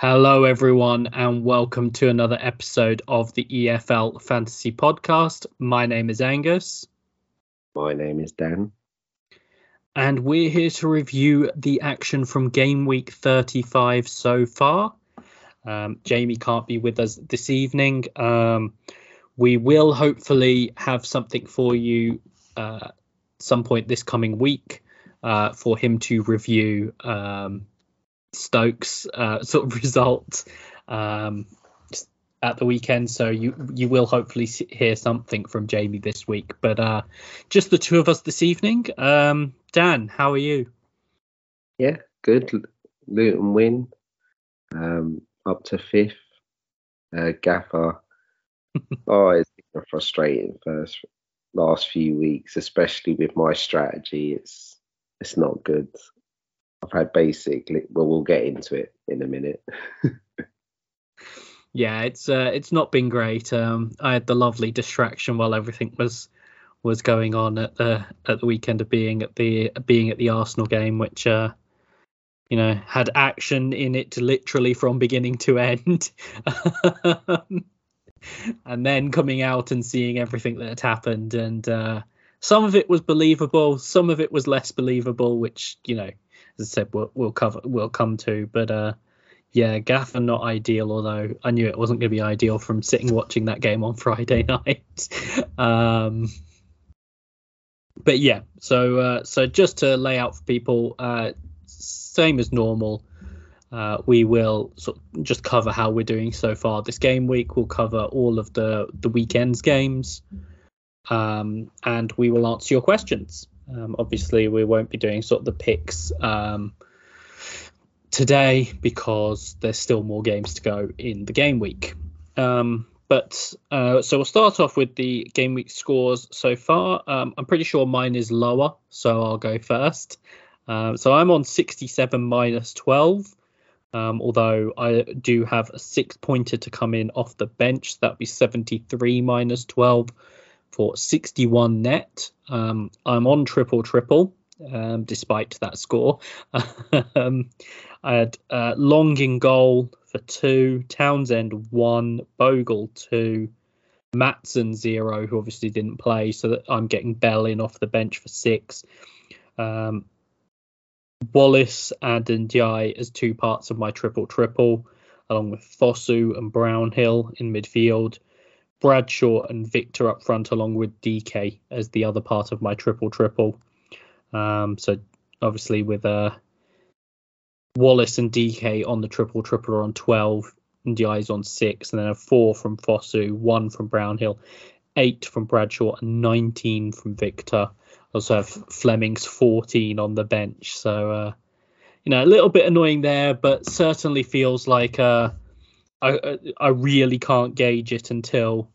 Hello, everyone, and welcome to another episode of the EFL Fantasy Podcast. My name is Angus. My name is Dan. And we're here to review the action from game week 35 so far. Um, Jamie can't be with us this evening. Um, we will hopefully have something for you uh, some point this coming week uh, for him to review um, Stokes uh, sort of result um, at the weekend. So you you will hopefully hear something from Jamie this week. But uh, just the two of us this evening. Um, Dan, how are you? Yeah, good. Luton win. Um, up to fifth. Uh, Gaffer. oh, it's been frustrating first last few weeks, especially with my strategy. It's it's not good. I've had basically. Well, we'll get into it in a minute. yeah, it's uh, it's not been great. Um, I had the lovely distraction while everything was was going on at the at the weekend of being at the being at the Arsenal game, which uh, you know had action in it literally from beginning to end. and then coming out and seeing everything that had happened and uh, some of it was believable some of it was less believable which you know as I said, we'll, we'll cover, we'll come to. But uh, yeah, Gaffer not ideal. Although I knew it wasn't going to be ideal from sitting watching that game on Friday night. um, but yeah, so uh, so just to lay out for people, uh, same as normal. Uh, we will sort of just cover how we're doing so far this game week. We'll cover all of the the weekend's games, um, and we will answer your questions. Um, obviously, we won't be doing sort of the picks um, today because there's still more games to go in the game week. Um, but uh, so we'll start off with the game week scores so far. Um, I'm pretty sure mine is lower, so I'll go first. Uh, so I'm on 67 minus 12. Um, although I do have a six pointer to come in off the bench, that'd be 73 minus 12 for 61 net. Um, I'm on triple triple um, despite that score. um, I had uh, Long in goal for two, Townsend one, Bogle two, Matson zero, who obviously didn't play, so that I'm getting Bell in off the bench for six. Um, Wallace and Ndiaye as two parts of my triple triple, along with Fosu and Brownhill in midfield. Bradshaw and Victor up front, along with DK as the other part of my triple triple. Um, so obviously with uh, Wallace and DK on the triple triple are on 12, and DI's on six, and then a four from Fosu, one from Brownhill, eight from Bradshaw, and 19 from Victor. I also have Flemming's 14 on the bench. So, uh, you know, a little bit annoying there, but certainly feels like uh, I I really can't gauge it until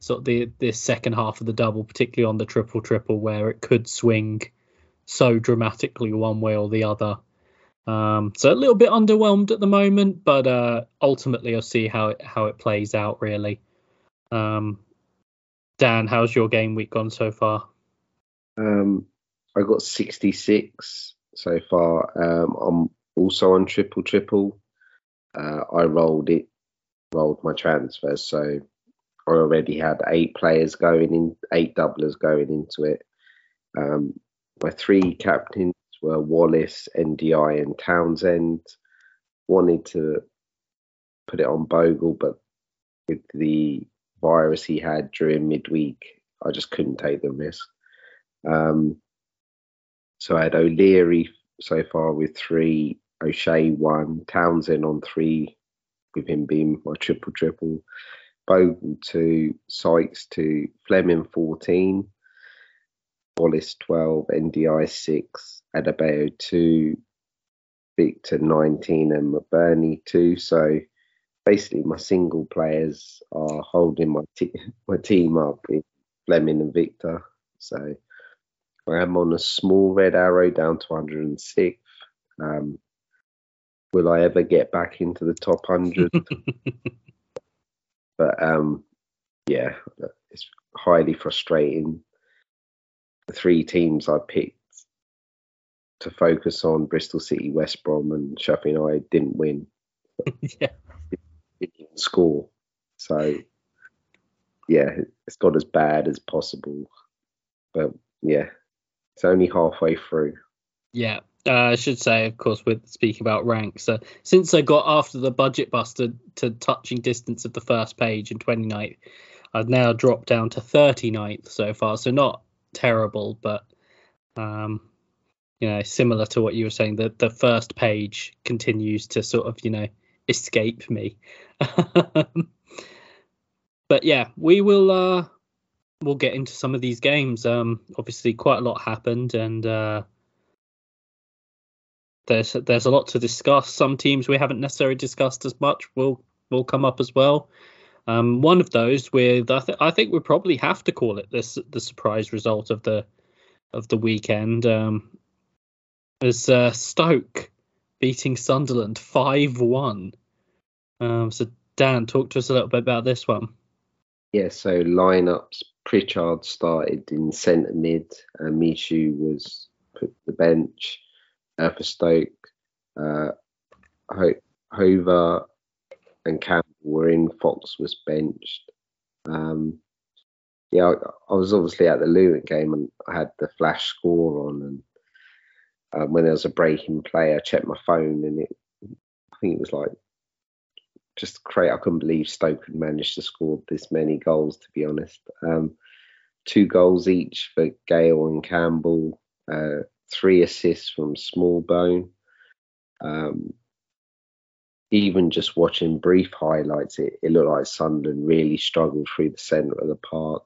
sort of the the second half of the double, particularly on the triple triple, where it could swing so dramatically one way or the other. Um, so a little bit underwhelmed at the moment, but uh, ultimately I'll see how it how it plays out really. Um, Dan, how's your game week gone so far? Um, I got 66 so far. Um, I'm also on triple triple. Uh, I rolled it rolled my transfers. So I already had eight players going in, eight doublers going into it. Um, my three captains were Wallace, Ndiaye, and Townsend. Wanted to put it on Bogle, but with the virus he had during midweek, I just couldn't take the risk. Um, so I had O'Leary so far with three, O'Shea one, Townsend on three, with him being my triple triple. Bogle to Sykes to Fleming 14, Wallace 12, Ndiaye 6, Adebayo 2, Victor 19, and McBurnie 2. So basically, my single players are holding my, t- my team up with Flemming and Victor. So I am on a small red arrow down to 106. Um, will I ever get back into the top 100? but um, yeah, it's highly frustrating. The three teams I picked to focus on, Bristol City, West Brom, and Sheffield United, didn't win. yeah. didn't score. So yeah, it's got as bad as possible. But yeah, it's only halfway through. Yeah. Uh, I should say, of course, with speaking about ranks, uh, since I got after the budget buster to touching distance of the first page in 29th, I've now dropped down to 39th so far. So not terrible, but um, you know, similar to what you were saying, that the first page continues to sort of, you know, escape me. but yeah, we will uh we'll get into some of these games. Um obviously quite a lot happened and uh there's there's a lot to discuss. Some teams we haven't necessarily discussed as much will will come up as well. Um, one of those with I, th- I think we probably have to call it this the surprise result of the of the weekend um, is uh, Stoke beating Sunderland five one. Um, so Dan, talk to us a little bit about this one. Yeah, so lineups. Pritchard started in centre mid, and Michut was put the bench for Stoke. Uh, Ho- Hoever and Campbell were in. Fox was benched. Um, yeah, I, I, was obviously at the Luton game and I had the flash score on, and um, when there was a breaking play, I checked my phone and it, I think it was like just great. I couldn't believe Stoke had managed to score this many goals. To be honest, um, two goals each for Gayle and Campbell, uh, three assists from Smallbone. Um, even just watching brief highlights, it, it looked like Sunderland really struggled through the centre of the park.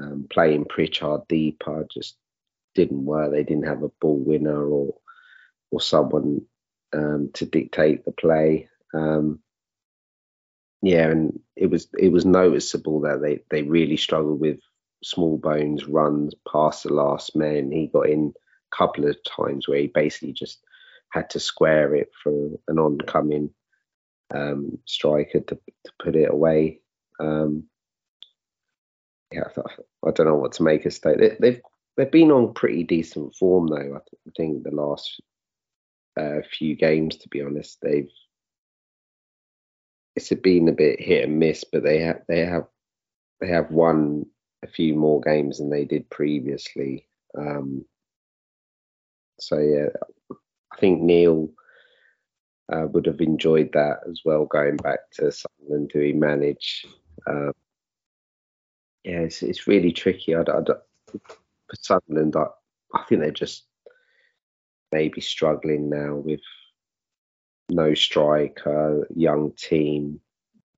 Um, playing Pritchard deeper just didn't work. They didn't have a ball winner or or someone um, to dictate the play. Um, yeah, and it was it was noticeable that they they really struggled with Smallbones runs past the last man. He got in couple of times where he basically just had to square it for an oncoming um, striker to, to put it away. Um, yeah, I, don't know what to make of Stoke. They, they've they've been on pretty decent form though. I think the last uh, few games, to be honest, they've it's been a bit hit and miss, but they have they have they have won a few more games than they did previously. Um, so yeah, I think Neil uh, would have enjoyed that as well, going back to Sunderland who he managed. Um, yeah, it's, it's really tricky. I, I, for Sunderland, I, I think they're just maybe struggling now with no striker, young team,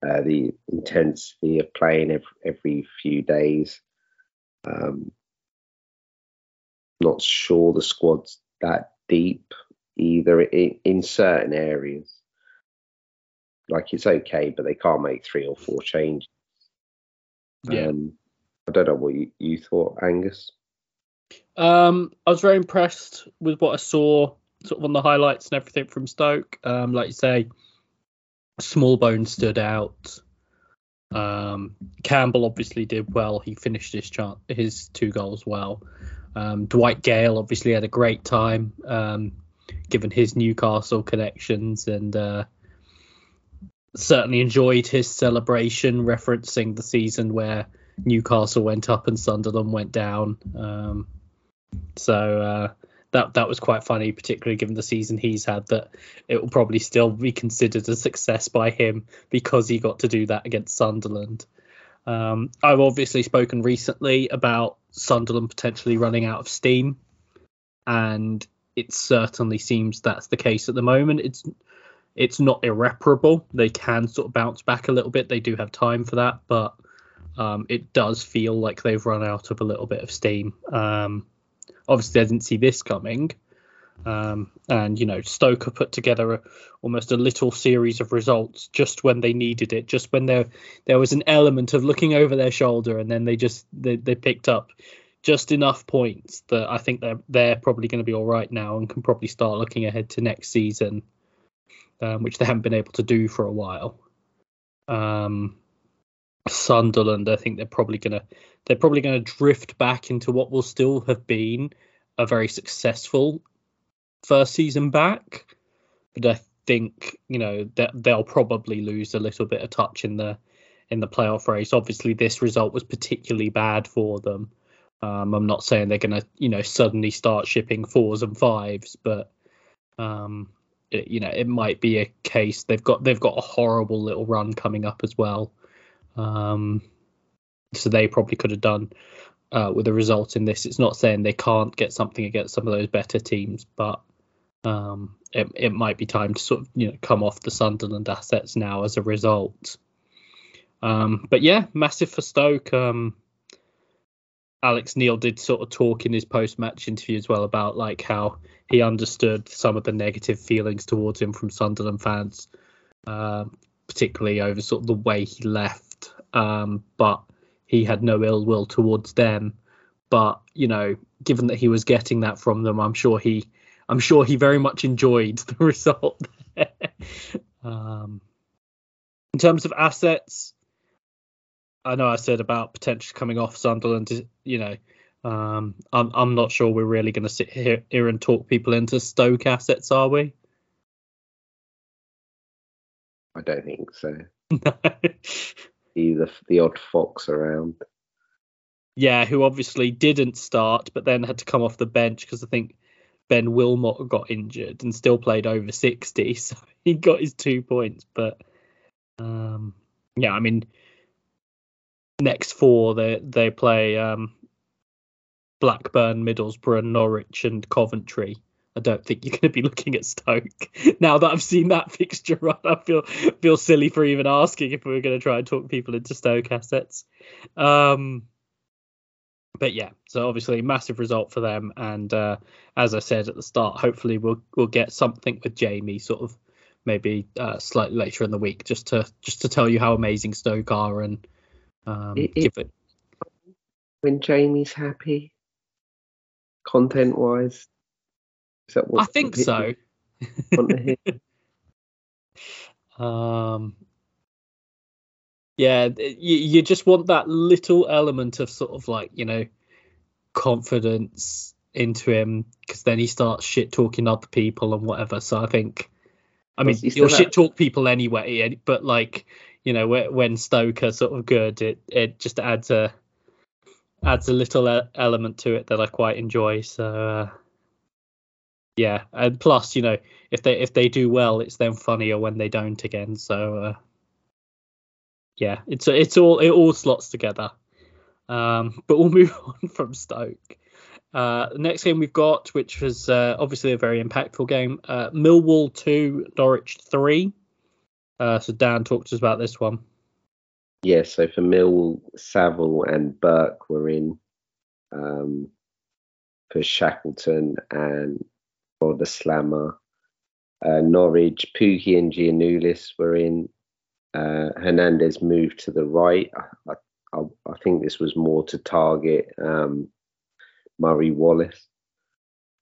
uh, the intensity of playing every, every few days. Um, not sure the squad's that deep either in, in certain areas. Like it's okay, but they can't make three or four changes. Yeah. Um, I don't know what you, you thought, Angus. Um, I was very impressed with what I saw, sort of on the highlights and everything from Stoke. Um, like you say, Smallbone stood out. Um, Campbell obviously did well. He finished his chance, his two goals well. Um, Dwight Gayle obviously had a great time, um, given his Newcastle connections, and uh, certainly enjoyed his celebration, referencing the season where Newcastle went up and Sunderland went down. Um, so uh, that that was quite funny, particularly given the season he's had. That it will probably still be considered a success by him because he got to do that against Sunderland. Um, I've obviously spoken recently about Sunderland potentially running out of steam, and it certainly seems that's the case at the moment. It's it's not irreparable. They can sort of bounce back a little bit. They do have time for that, but um, it does feel like they've run out of a little bit of steam. Um, obviously, I didn't see this coming, um, and you know, Stoker put together a, almost a little series of results just when they needed it, just when there there was an element of looking over their shoulder, and then they just they, they picked up just enough points that I think they're they're probably going to be all right now and can probably start looking ahead to next season, um, which they haven't been able to do for a while. Um, Sunderland, I think they're probably gonna they're probably gonna drift back into what will still have been a very successful first season back, but I think you know that they'll probably lose a little bit of touch in the in the playoff race. Obviously, this result was particularly bad for them. Um, I'm not saying they're going to you know suddenly start shipping fours and fives, but um, it, you know it might be a case they've got they've got a horrible little run coming up as well. Um, so they probably could have done uh, with a result in this. It's not saying they can't get something against some of those better teams, but um, it, it might be time to sort of you know come off the Sunderland assets now as a result. Um, but yeah, massive for Stoke. Um, Alex Neil did sort of talk in his post-match interview as well about like how he understood some of the negative feelings towards him from Sunderland fans, uh, particularly over sort of the way he left. Um, but he had no ill will towards them. But you know, given that he was getting that from them, I'm sure he, I'm sure he very much enjoyed the result. um, in terms of assets, I know I said about potentially coming off Sunderland. You know, um, I'm I'm not sure we're really going to sit here, here and talk people into Stoke assets, are we? I don't think so. the the odd fox around. Yeah, who obviously didn't start, but then had to come off the bench because I think Ben Wilmot got injured and still played over sixty, so he got his two points. But um, yeah, I mean, next four they they play um, Blackburn, Middlesbrough, Norwich, and Coventry. I don't think you're going to be looking at Stoke. now that I've seen that fixture run, I feel feel silly for even asking if we were going to try and talk people into Stoke assets. Um, but yeah, so obviously massive result for them, and uh, as I said at the start, hopefully we'll we'll get something with Jamie sort of maybe uh, slightly later in the week just to just to tell you how amazing Stoke are and um, it, give it when Jamie's happy, content wise. Is that what I think so. um, yeah, you, you just want that little element of sort of like you know confidence into him because then he starts shit talking other people and whatever. So I think, I mean, you'll shit talk people anyway, but like you know when Stoker sort of good, it it just adds a adds a little element to it that I quite enjoy. So uh, yeah, and plus, you know, if they if they do well, it's then funnier when they don't again. So uh, yeah, it's it's all it all slots together. Um, but we'll move on from Stoke. Uh, next game we've got, which was uh, obviously a very impactful game, uh, Millwall two, Norwich three. Uh, so Dan talked to us about this one. Yeah, so for Millwall, Saville and Burke were in. Um, for Shackleton and for Voglsammer. Uh, Norwich, Pukki and Giannoulis were in. Uh, Hernandez moved to the right. I, I, I, think this was more to target um, Murray Wallace.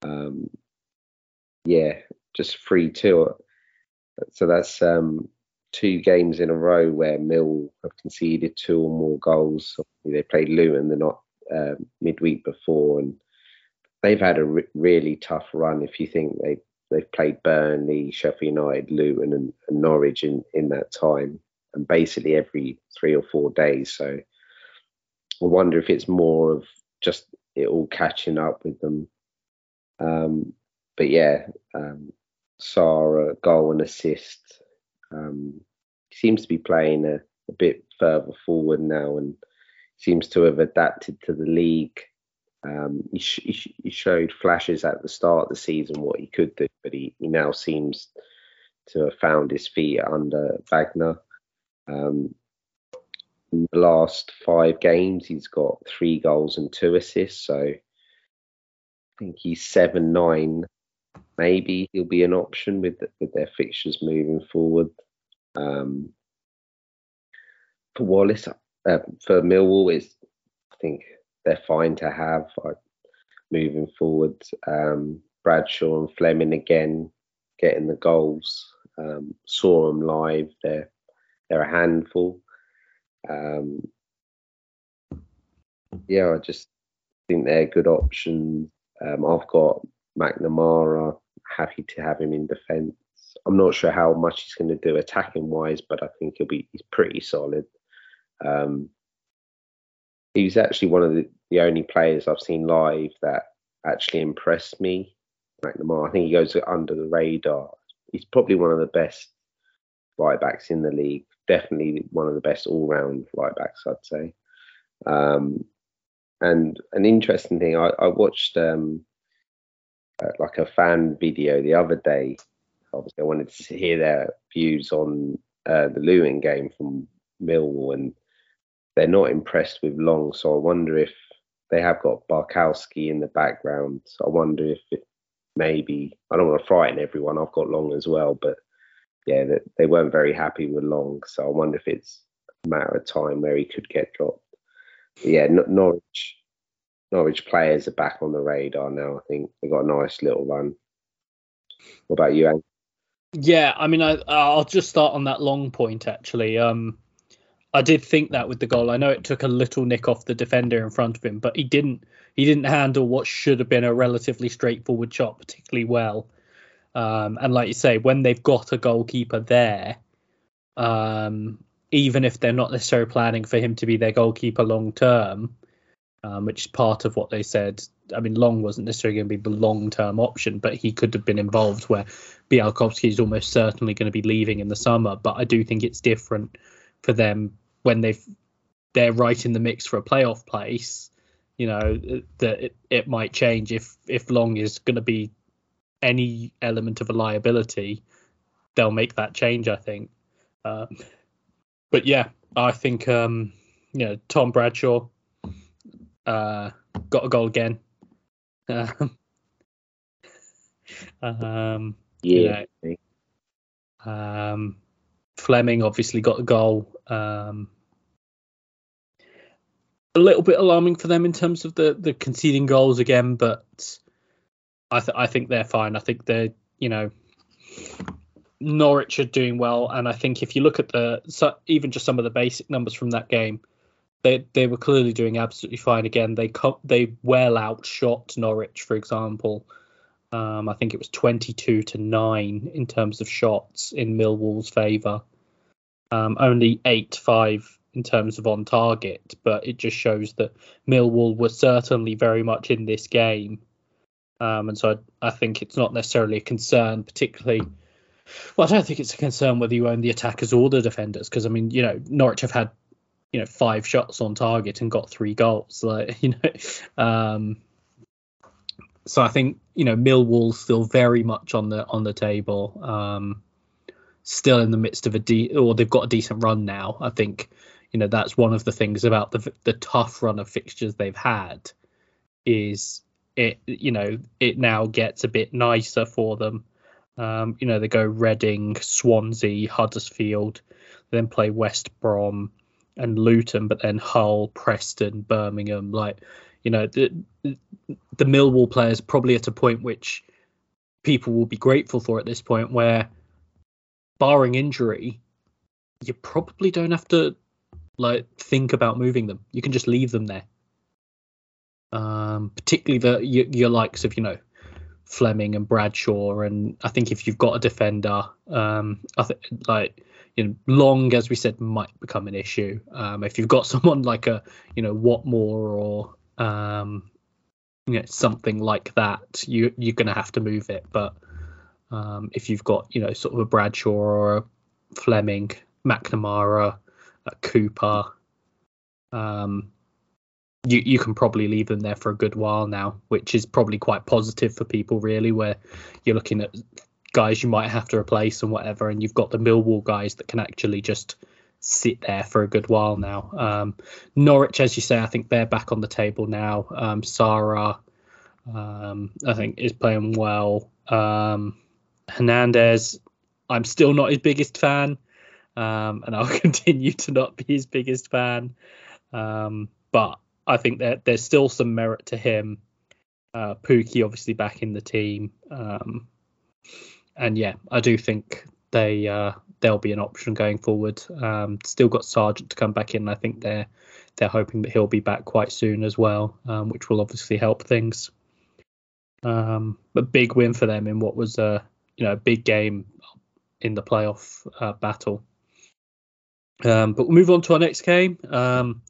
Um, yeah, just 3 2. So that's um, two games in a row where Mill have conceded two or more goals. They played Luton the not uh, midweek before, and they've had a re- really tough run. If you think they they've played Burnley, Sheffield United, Luton, and, and Norwich in in that time, and basically every three or four days. So I wonder if it's more of just it all catching up with them. Um, but yeah, um, Sara goal and assist. Um, seems to be playing a, a bit further forward now and seems to have adapted to the league um, he, sh- he, sh- he, showed flashes at the start of the season what he could do, but he, he now seems to have found his feet under Wagner. Um, in the last five games, he's got three goals and two assists. So I think he's seven nine. Maybe he'll be an option with the, with their fixtures moving forward. Um, for Wallace, uh, for Millwall, is I think they're fine to have moving forward. Um, Bradshaw and Flemming again getting the goals. Um, saw them live. They're they're a handful. Um, yeah, I just think they're good options. Um, I've got McNamara. Happy to have him in defence. I'm not sure how much he's going to do attacking wise, but I think he'll be he's pretty solid. Um, he's actually one of the, the only players I've seen live that actually impressed me. McNamara, I think he goes under the radar. He's probably one of the best right backs in the league. Definitely one of the best all round right backs, I'd say. Um, and an interesting thing, I, I watched um, uh, like a fan video the other day. Obviously, I wanted to hear their views on uh, the Luton game from Millwall, and they're not impressed with Long. So I wonder if they have got Bialkowski in the background. I wonder if it maybe I don't want to frighten everyone. I've got Long as well, but yeah, they, they weren't very happy with Long. So I wonder if it's a matter of time where he could get dropped. But yeah, Norwich Norwich players are back on the radar now. I think they've got a nice little run. What about you, Ang? Yeah, I mean, I, I'll just start on that long point actually. Um, I did think that with the goal. I know it took a little nick off the defender in front of him, but he didn't he didn't handle what should have been a relatively straightforward shot particularly well. Um, and like you say, when they've got a goalkeeper there, um, even if they're not necessarily planning for him to be their goalkeeper long term, um, which is part of what they said. I mean, Long wasn't necessarily going to be the long term option, but he could have been involved where Bialkowski is almost certainly going to be leaving in the summer. But I do think it's different for them when they've they're right in the mix for a playoff place. You know that it, it might change if if Long is going to be any element of a liability. They'll make that change, I think. Um, but yeah, I think um, you know Tom Bradshaw uh, got a goal again. um, yeah. You know, um, Flemming obviously got a goal. Um, a little bit alarming for them in terms of the the conceding goals again, but I th- I think they're fine. I think they're you know Norwich are doing well, and I think if you look at the so even just some of the basic numbers from that game, they they were clearly doing absolutely fine again. They co- they well outshot Norwich, for example. Um, I think it was 22 to nine in terms of shots in Millwall's favour. Um, only eight five in terms of on target, but it just shows that Millwall were certainly very much in this game. Um, and so I, I think it's not necessarily a concern, particularly. Well, I don't think it's a concern whether you own the attackers or the defenders, because I mean, you know, Norwich have had you know five shots on target and got three goals like you know um so i think you know millwall still very much on the on the table um still in the midst of a de- or they've got a decent run now i think you know that's one of the things about the the tough run of fixtures they've had is it you know it now gets a bit nicer for them um you know they go reading swansea huddersfield then play west brom and Luton, but then Hull, Preston, Birmingham. Like, you know, the the Millwall players probably at a point which people will be grateful for at this point, where barring injury, you probably don't have to like think about moving them. You can just leave them there. Um, particularly the your, your likes of you know Flemming and Bradshaw, and I think if you've got a defender, um, I think like you know, long as we said might become an issue. Um, if you've got someone like a you know Watmore or um, you know something like that, you you're gonna have to move it. But um, if you've got you know sort of a Bradshaw or a Flemming, McNamara, a Cooper, um, you you can probably leave them there for a good while now, which is probably quite positive for people really, where you're looking at guys you might have to replace and whatever, and you've got the Millwall guys that can actually just sit there for a good while now. Um, Norwich, as you say, I think they're back on the table now. Um, Sara, um, I think, is playing well. Um, Hernandez, I'm still not his biggest fan, um, and I'll continue to not be his biggest fan. Um, but I think that there's still some merit to him. Uh, Pukki obviously back in the team. And yeah, I do think they uh, they'll be an option going forward. Um, still got Sargent to come back in. I think they're they're hoping that he'll be back quite soon as well, um, which will obviously help things. Um, big win for them in what was a you know a big game, in the playoff uh, battle. Um, but we'll move on to our next game, um,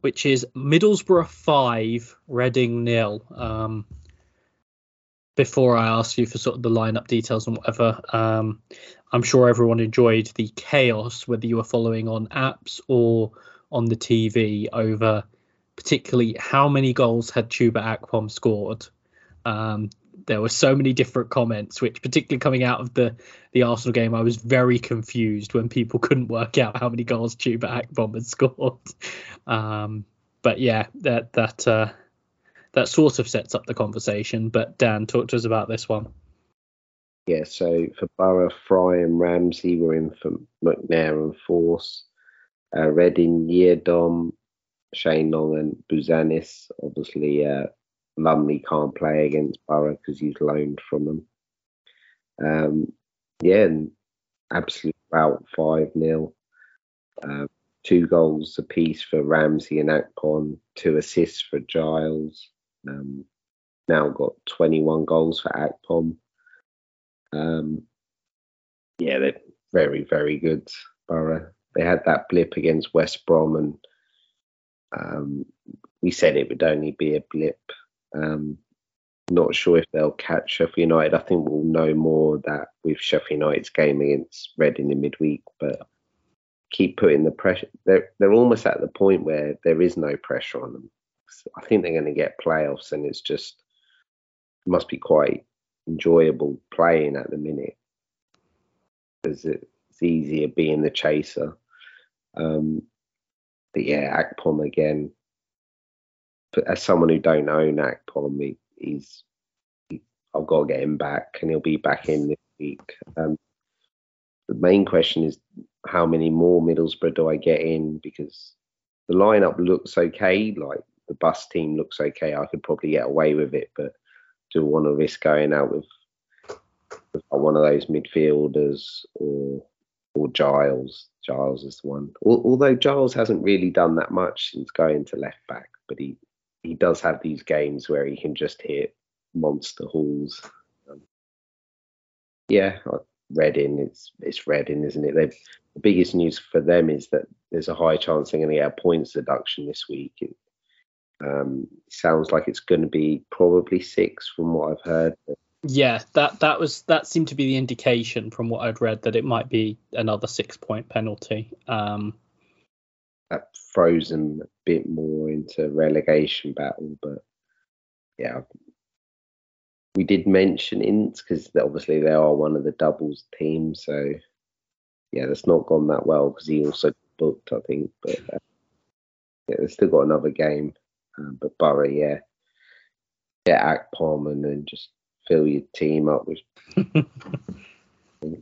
which is Middlesbrough five, Reading nil. Before I ask you for sort of the lineup details and whatever, um, I'm sure everyone enjoyed the chaos, whether you were following on apps or on the TV, over particularly how many goals had Chuba Akpom scored. Um, there were so many different comments, which particularly coming out of the the Arsenal game, I was very confused when people couldn't work out how many goals Chuba Akpom had scored. Um, but yeah, that that uh, that sort of sets up the conversation. But Dan, talk to us about this one. Yeah, so for Boro, Fry and Ramsey were in for McNair and Forss. Uh, Reading, Yiadom, Shane Long and Bouzanis. Obviously, uh, Lumley can't play against Boro because he's loaned from them. Um, yeah, and absolute about 5 0. Uh, two goals apiece for Ramsey and Akpom, two assists for Giles. Um, now got 21 goals for Akpom. Um, yeah, they're very, very good, Boro. They had that blip against West Brom, and um, we said it would only be a blip. Um, not sure if they'll catch Sheffield United. I think we'll know more that with Sheffield United's game against Reading in midweek, but keep putting the pressure. They're they're almost at the point where there is no pressure on them. I think they're going to get playoffs, and it's just it must be quite enjoyable playing at the minute because it's easier being the chaser. Um, but yeah, Akpom again. But as someone who don't own Akpom, he, he's he, I've got to get him back, and he'll be back in this week. Um, the main question is how many more Middlesbrough do I get in because the lineup looks okay. Like the bus team looks okay. I could probably get away with it, but do I want to risk going out with, with one of those midfielders or or Giles? Giles is the one. Although Giles hasn't really done that much since going to left back, but he he does have these games where he can just hit monster hauls. Um, yeah, Reading, it's it's Reading, isn't it? They've, the biggest news for them is that there's a high chance they're going to get a points deduction this week. It, um, sounds like it's going to be probably six from what I've heard. Yeah, that that was that seemed to be the indication from what I'd read that it might be another six point penalty. Um, that throws them a bit more into relegation battle, but yeah, we did mention Ince because obviously they are one of the doubles teams, so yeah, that's not gone that well because he also booked, I think, but uh, yeah, they've still got another game. Um, but Boro, yeah, get Akpom and then just fill your team up with.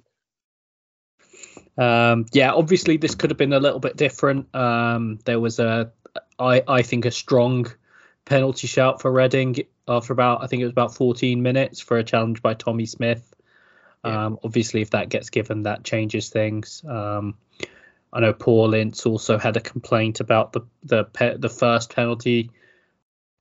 um, yeah, obviously this could have been a little bit different. Um, there was a, I, I think, a strong penalty shout for Reading after about, I think it was about 14 minutes for a challenge by Tommy Smith. Yeah. Um, obviously, if that gets given, that changes things. Um, I know Paul Ince also had a complaint about the the pe- the first penalty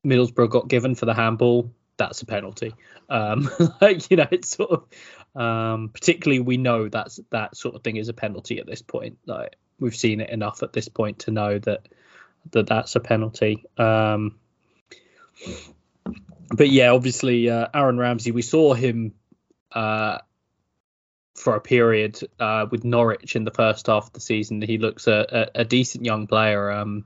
Middlesbrough got given for the handball. That's a penalty. Um, like you know, it's sort of um, particularly we know that's that sort of thing is a penalty at this point. Like we've seen it enough at this point to know that that that's a penalty. Um, but yeah, obviously uh, Aaron Ramsey, we saw him uh, for a period uh, with Norwich in the first half of the season. He looks a, a, a decent young player. Um,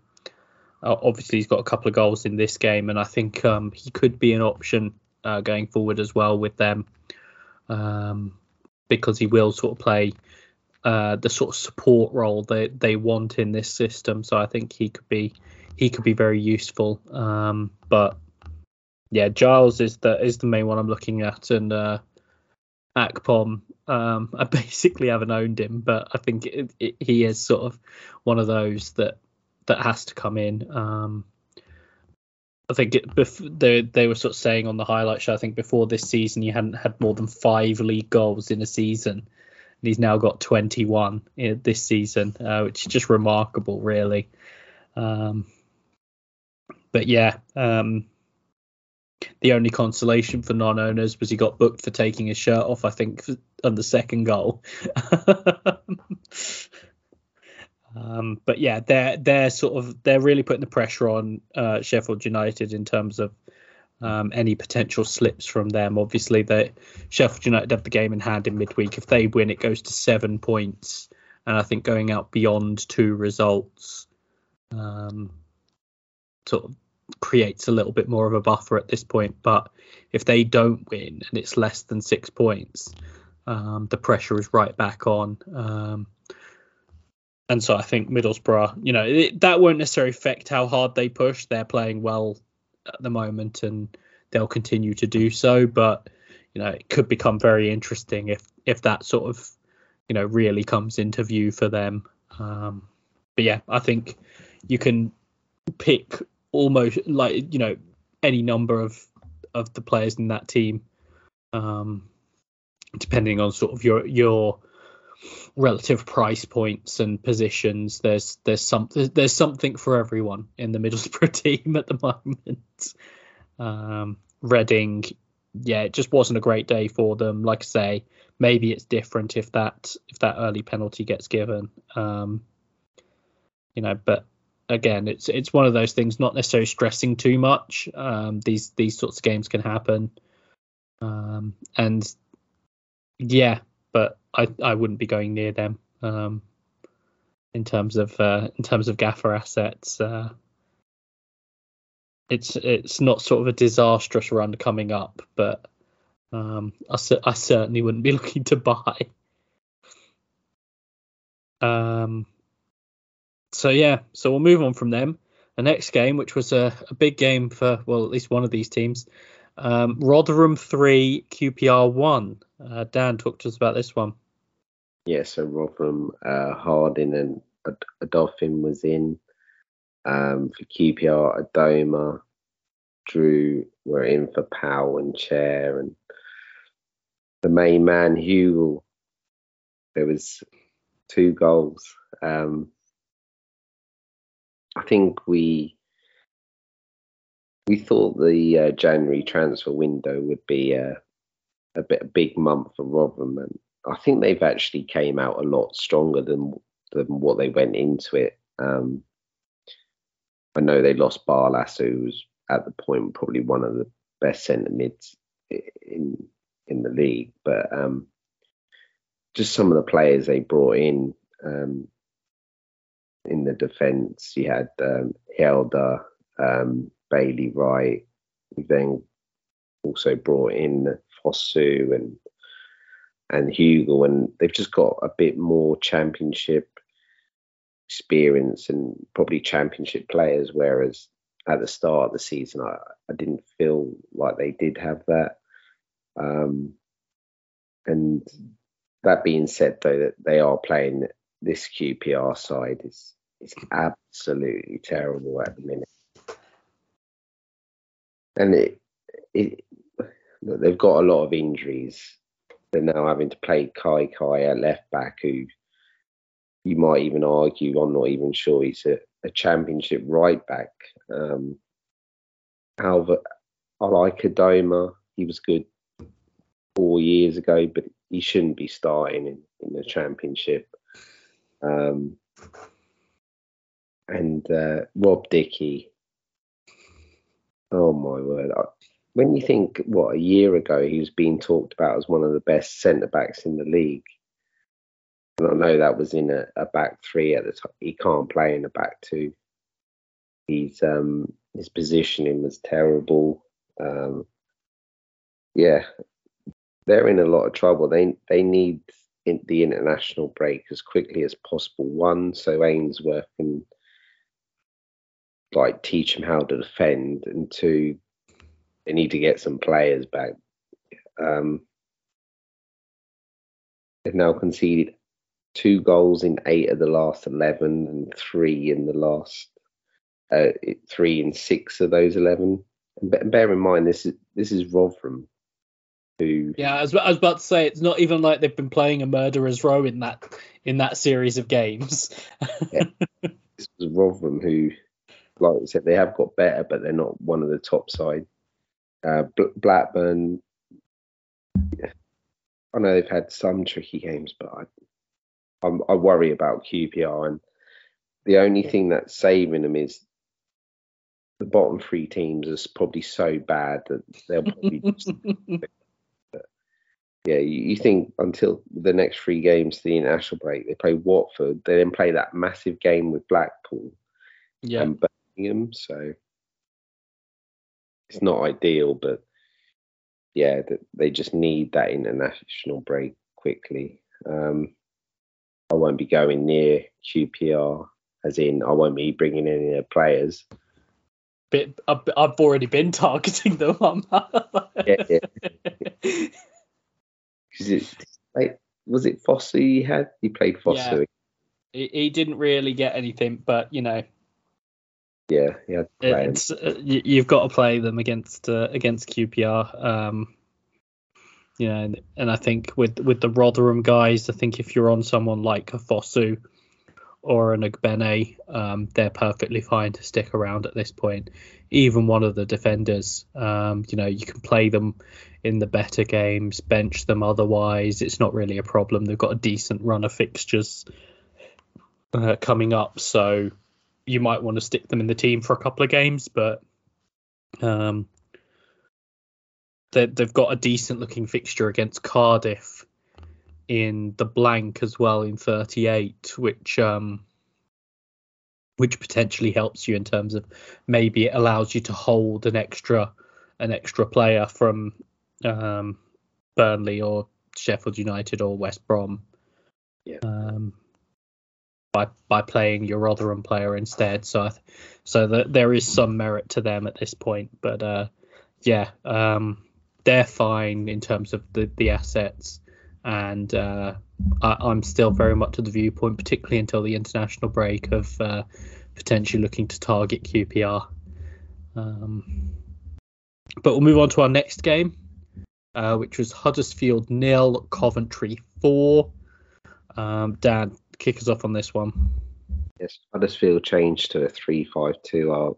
obviously, he's got a couple of goals in this game, and I think um, he could be an option uh, going forward as well with them um, because he will sort of play uh, the sort of support role that they want in this system. So I think he could be he could be very useful. Um, but yeah, Giles is the is the main one I'm looking at, and uh, Akpom. Um, I basically haven't owned him, but I think it, it, he is sort of one of those that that has to come in. Um, I think it, bef- they they were sort of saying on the highlight show. I think before this season, he hadn't had more than five league goals in a season, and he's now got 21 this season, uh, which is just remarkable, really. Um, but yeah, um, the only consolation for non-owners was he got booked for taking his shirt off. I think on the second goal. um, but yeah, they're they're sort of they're really putting the pressure on uh, Sheffield United in terms of um, any potential slips from them. Obviously, they Sheffield United have the game in hand in midweek. If they win, it goes to seven points, and I think going out beyond two results um, sort of creates a little bit more of a buffer at this point. But if they don't win and it's less than six points, um, the pressure is right back on. Um, and so I think Middlesbrough, you know, it, that won't necessarily affect how hard they push. They're playing well at the moment, and they'll continue to do so. But you know, it could become very interesting if if that sort of you know really comes into view for them. Um, but yeah, I think you can pick almost like you know any number of of the players in that team, um, depending on sort of your your relative price points and positions. There's there's some there's something for everyone in the Middlesbrough team at the moment. Um, Reading, yeah, it just wasn't a great day for them. Like I say, maybe it's different if that if that early penalty gets given. Um, you know, but again, it's it's one of those things. Not necessarily stressing too much. Um, these these sorts of games can happen, um, and yeah, but I I wouldn't be going near them um, in terms of uh, in terms of gaffer assets. Uh, it's it's not sort of a disastrous run coming up, but um, I, I certainly wouldn't be looking to buy. Um, so yeah, so we'll move on from them. The next game, which was a, a big game for well, at least one of these teams, um, Rotherham three, QPR one. Uh, Dan, talk to us about this one. Yeah, so Rotherham, uh, Harding and Odoffin was in. Um, for QPR, Adomah, Drew were in for Powell and Chair, and the main man Hugill. There was two goals. Um, I think we we thought the uh, January transfer window would be a, a bit a big month for Rotherham, I think they've actually came out a lot stronger than than what they went into it. Um, I know they lost Barlaser, who was at the point probably one of the best centre mids in in the league, but um, just some of the players they brought in. Um, in the defence. You had um, um, Bailey Wright. We then also brought in Fosu and and Hugill, and they've just got a bit more championship experience and probably championship players. Whereas at the start of the season, I, I didn't feel like they did have that. Um, and that being said, though, that they are playing this QPR side is is absolutely terrible at the minute. And it, it they've got a lot of injuries. They're now having to play Kai Kai at left back, who you might even argue, I'm not even sure he's a, a championship right back. Um, Albert, I like Adomah. He was good four years ago, but he shouldn't be starting in, in the championship. Um, and uh, Rob Dickie. Oh my word! When you think what a year ago he was being talked about as one of the best centre backs in the league, and I know that was in a, a back three at the time. He can't play in a back two. He's um, his positioning was terrible. Um, yeah, they're in a lot of trouble. They they need in the international break as quickly as possible. One, so Ainsworth can like teach him how to defend, and two, they need to get some players back. Um, they've now conceded two goals in eight of the last eleven, and three in the last uh, three in six of those eleven. And bear in mind, this is this is Rotherham who yeah I was, I was about to say it's not even like they've been playing a murderer's row in that in that series of games yeah. this was Rotherham who like I said they have got better but they're not one of the top side Uh, Blackburn, I know they've had some tricky games, but I, I'm, I worry about QPR, and the only thing that's saving them is the bottom three teams is probably so bad that they'll probably just, yeah, you, you, think until the next three games, the international break, they play Watford, they then play that massive game with Blackpool yeah. and Birmingham. So it's not ideal, but yeah, they just need that international break quickly. Um, I won't be going near QPR, as in I won't be bringing in any players. Bit, I've already been targeting them. yeah, yeah. it, like, was it Fosu he had? He played Fosu. Yeah. He, he didn't really get anything, but you know. Yeah, yeah. It's uh, you, have got to play them against uh, against QPR. Um, you know, and, and, I think with with the Rotherham guys, I think if you're on someone like a Fosu or an Ogbene, um, they're perfectly fine to stick around at this point. Even one of the defenders, um, you know, you can play them in the better games, bench them otherwise. It's not really a problem. They've got a decent run of fixtures uh, coming up, so you might want to stick them in the team for a couple of games, but um, they, they've got a decent looking fixture against Cardiff in the blank as well in 38, which um, which potentially helps you in terms of maybe it allows you to hold an extra an extra player from um, Burnley or Sheffield United or West Brom. Yeah. Um, by by playing your Rotherham player instead, so th- so that there is some merit to them at this point. But uh, yeah, um, they're fine in terms of the the assets and uh, I, am still very much of the viewpoint, particularly until the international break, of uh, potentially looking to target QPR. Um, but we'll move on to our next game, uh, which was Huddersfield nil, Coventry four. Um, Dan, kick us off on this one. Yes, Huddersfield changed to a three-five-two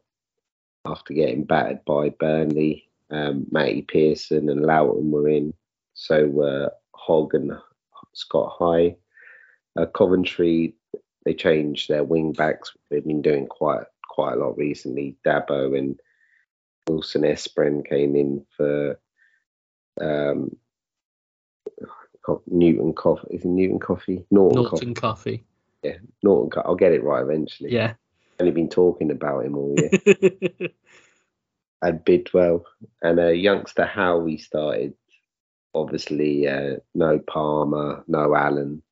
after getting battered by Burnley. Um, Matty Pearson and Lowton were in, so uh, Hogg and Scott High. Uh, Coventry, they changed their wing backs. They've been doing quite quite a lot recently. Dabo and Wilson Esbrand came in for um, Newton Cuffy. Is it Newton Cuffy? Norton, Norton Cuffy. Cuffy. Yeah, Norton. Co- I'll get it right eventually. Yeah. I've only been talking about him all year. and Bidwell and a youngster How we started obviously uh, no Palmer, no Allen.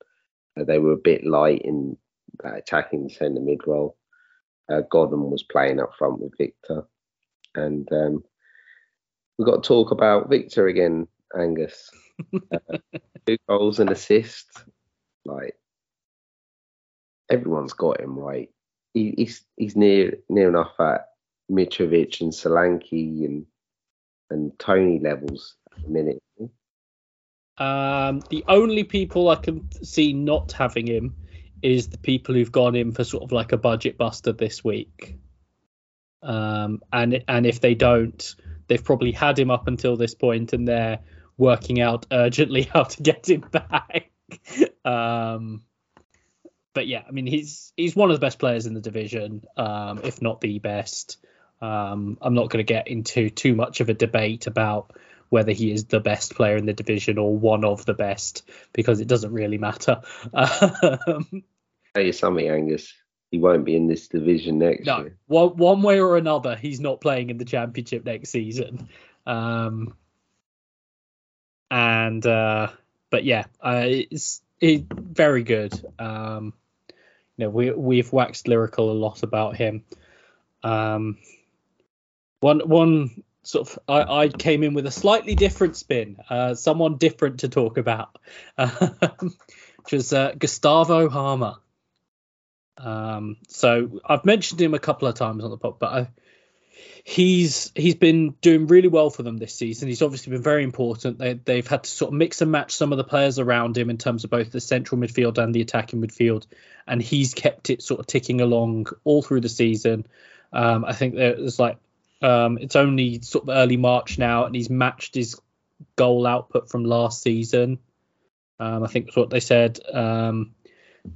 Uh, they were a bit light in uh, attacking the centre mid role. Uh, Godden was playing up front with Victor, and um, we've got to talk about Victor again, Angus. Two goals and assists, like everyone's got him right. He, he's he's near near enough at Mitrovic and Solanke and and Toney levels at the minute. Um, the only people I can see not having him is the people who've gone in for sort of like a budget buster this week. Um, and and if they don't, they've probably had him up until this point, and they're working out urgently how to get him back. um, but yeah, I mean he's he's one of the best players in the division, um, if not the best. Um, I'm not going to get into too much of a debate about whether he is the best player in the division or one of the best because it doesn't really matter. Um, Tell you something, Angus. He won't be in this division next no, year. One, one way or another, he's not playing in the championship next season. Um, and uh, but yeah, uh, it's it, very good. Um, you know, we we've waxed lyrical a lot about him. Um, one one sort of I, I, came in with a slightly different spin, uh, someone different to talk about, which was uh, Gustavo Hamer. Um, so I've mentioned him a couple of times on the pod, but I, he's he's been doing really well for them this season. He's obviously been very important. They, they've had to sort of mix and match some of the players around him in terms of both the central midfield and the attacking midfield, and he's kept it sort of ticking along all through the season. Um, I think there's like Um, it's only sort of early March now, and he's matched his goal output from last season. Um, I think that's what they said. Um,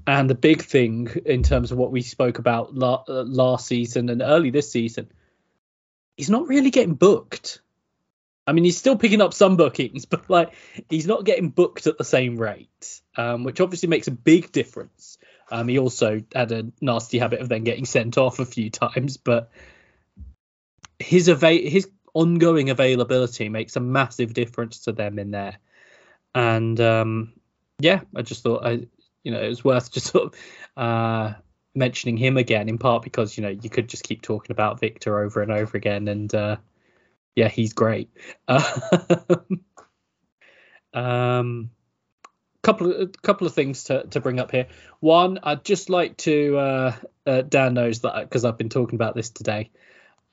and the big thing in terms of what we spoke about la- uh, last season and early this season, he's not really getting booked. I mean, he's still picking up some bookings, but like he's not getting booked at the same rate, um, which obviously makes a big difference. Um, he also had a nasty habit of then getting sent off a few times, but his ava- his ongoing availability makes a massive difference to them in there. And um, yeah, I just thought I, you know, it was worth just sort of uh, mentioning him again, in part because you know you could just keep talking about Victor over and over again, and uh, yeah, he's great. um, couple of couple of things to, to bring up here. One, I'd just like to uh, uh, Dan knows that because I've been talking about this today.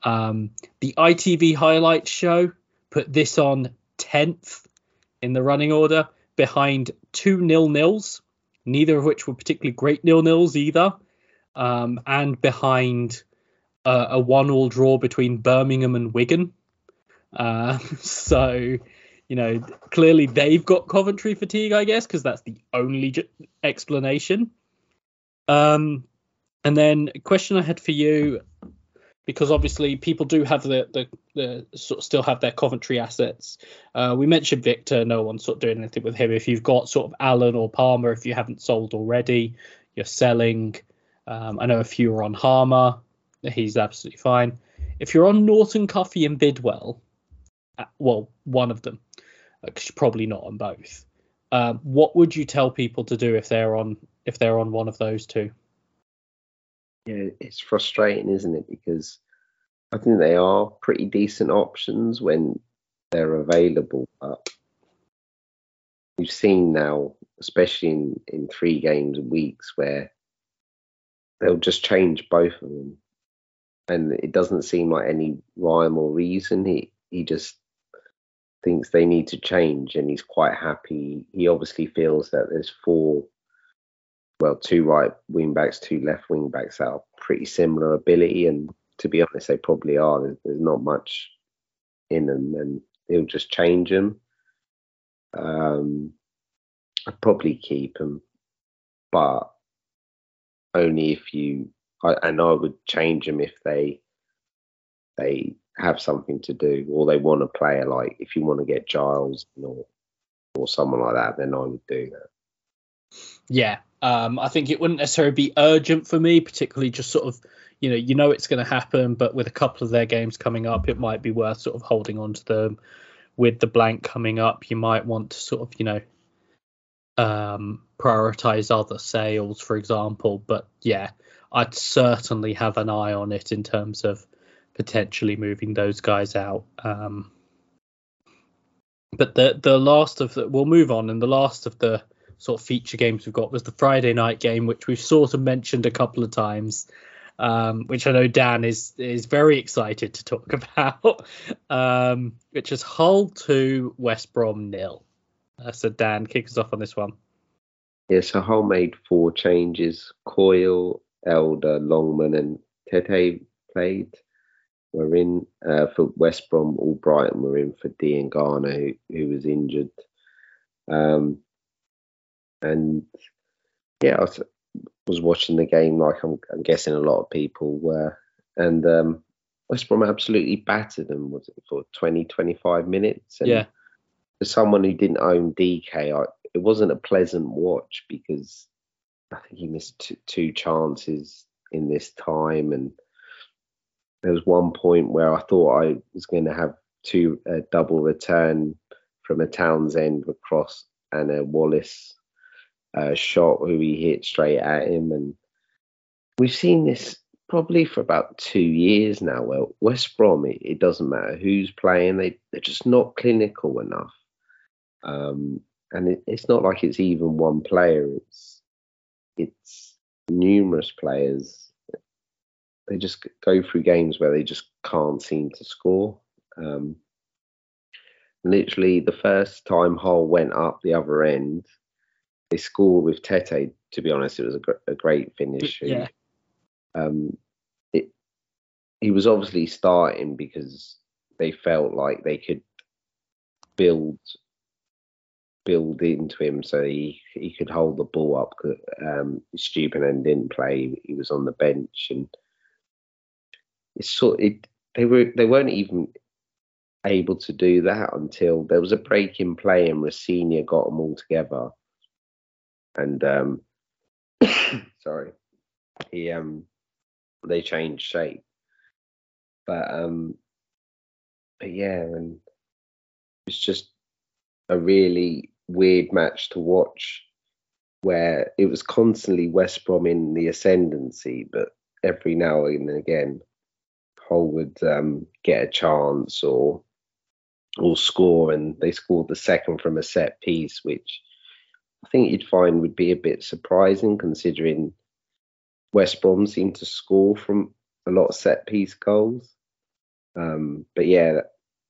Um, the ITV highlights show put this on tenth in the running order behind two nil nils, neither of which were particularly great nil nils either, um, and behind a one all draw between Birmingham and Wigan. Uh, so you know, clearly they've got Coventry fatigue, I guess, because that's the only j- explanation. Um, and then a question I had for you, because obviously people do have the the, the sort of still have their Coventry assets. Uh, we mentioned Victor, no one's sort of doing anything with him. If you've got sort of Allen or Palmer, if you haven't sold already, you're selling. Um, I know a few are on Hamer, he's absolutely fine. If you're on Norton, Cuffy and Bidwell, uh, well, one of them, because you're probably not on both. Um, what would you tell people to do if they're on if they're on one of those two? Yeah, it's frustrating, isn't it? Because I think they are pretty decent options when they're available. But we've seen now, especially in, in three games and weeks, where they'll just change both of them. And it doesn't seem like any rhyme or reason. He he just thinks they need to change and he's quite happy. He obviously feels that there's four, well, two right wing backs, two left wing backs that are pretty similar ability. And to be honest, they probably are. There's, there's not much in them and he'll just change them. Um, I'd probably keep them, but only if you, I, and I would change them if they, they have something to do or they want a player like if you want to get Giles or or someone like that, then I would do that. Yeah, um, I think it wouldn't necessarily be urgent for me, particularly just sort of you know you know it's going to happen, but with a couple of their games coming up, it might be worth sort of holding on to them. With the blank coming up, you might want to sort of you know um, prioritize other sales, for example. But yeah, I'd certainly have an eye on it in terms of potentially moving those guys out. Um, but the the last of the we'll move on, and the last of the sort of feature games we've got was the Friday night game, which we've sort of mentioned a couple of times, um, which I know Dan is is very excited to talk about, um, which is Hull two West Brom nil. Uh, so Dan, kick us off on this one. Yeah, so Hull made four changes. Coyle, Elder, Longman, and Tetteh played We're in uh, for West Brom. All Brighton were in for Diangana, who, who was injured. Um, and yeah, I was, was, watching the game like I'm, I'm, guessing a lot of people were. And um, West Brom absolutely battered them, was it, for 20, 25 minutes? And yeah. For someone who didn't own DK, I, it wasn't a pleasant watch because I think he missed two, two chances in this time and there was one point where I thought I was going to have two a double return from a Townsend across and a Wallace uh, shot who he hit straight at him, and we've seen this probably for about two years now. Well, West Brom, it, it doesn't matter who's playing; they they're just not clinical enough. Um, and it, it's not like it's even one player; it's it's numerous players they just go through games where they just can't seem to score. Um, literally, the first time Hull went up the other end, they scored with Tetteh. To be honest, it was a, gr- a great finish. Yeah. Um, it he was obviously starting because they felt like they could build build into him so he he could hold the ball up. Um, Estupiñán didn't play; he was on the bench, and it's sort it. They were they weren't even able to do that until there was a break in play and Rosenior got them all together. And um, sorry, he um they changed shape. But um, but yeah, and it's just a really weird match to watch where it was constantly West Brom in the ascendancy, but every now and again Hull would um, get a chance or or score, and they scored the second from a set piece, which I think you'd find would be a bit surprising considering West Brom seem to score from a lot of set piece goals. Um, but yeah,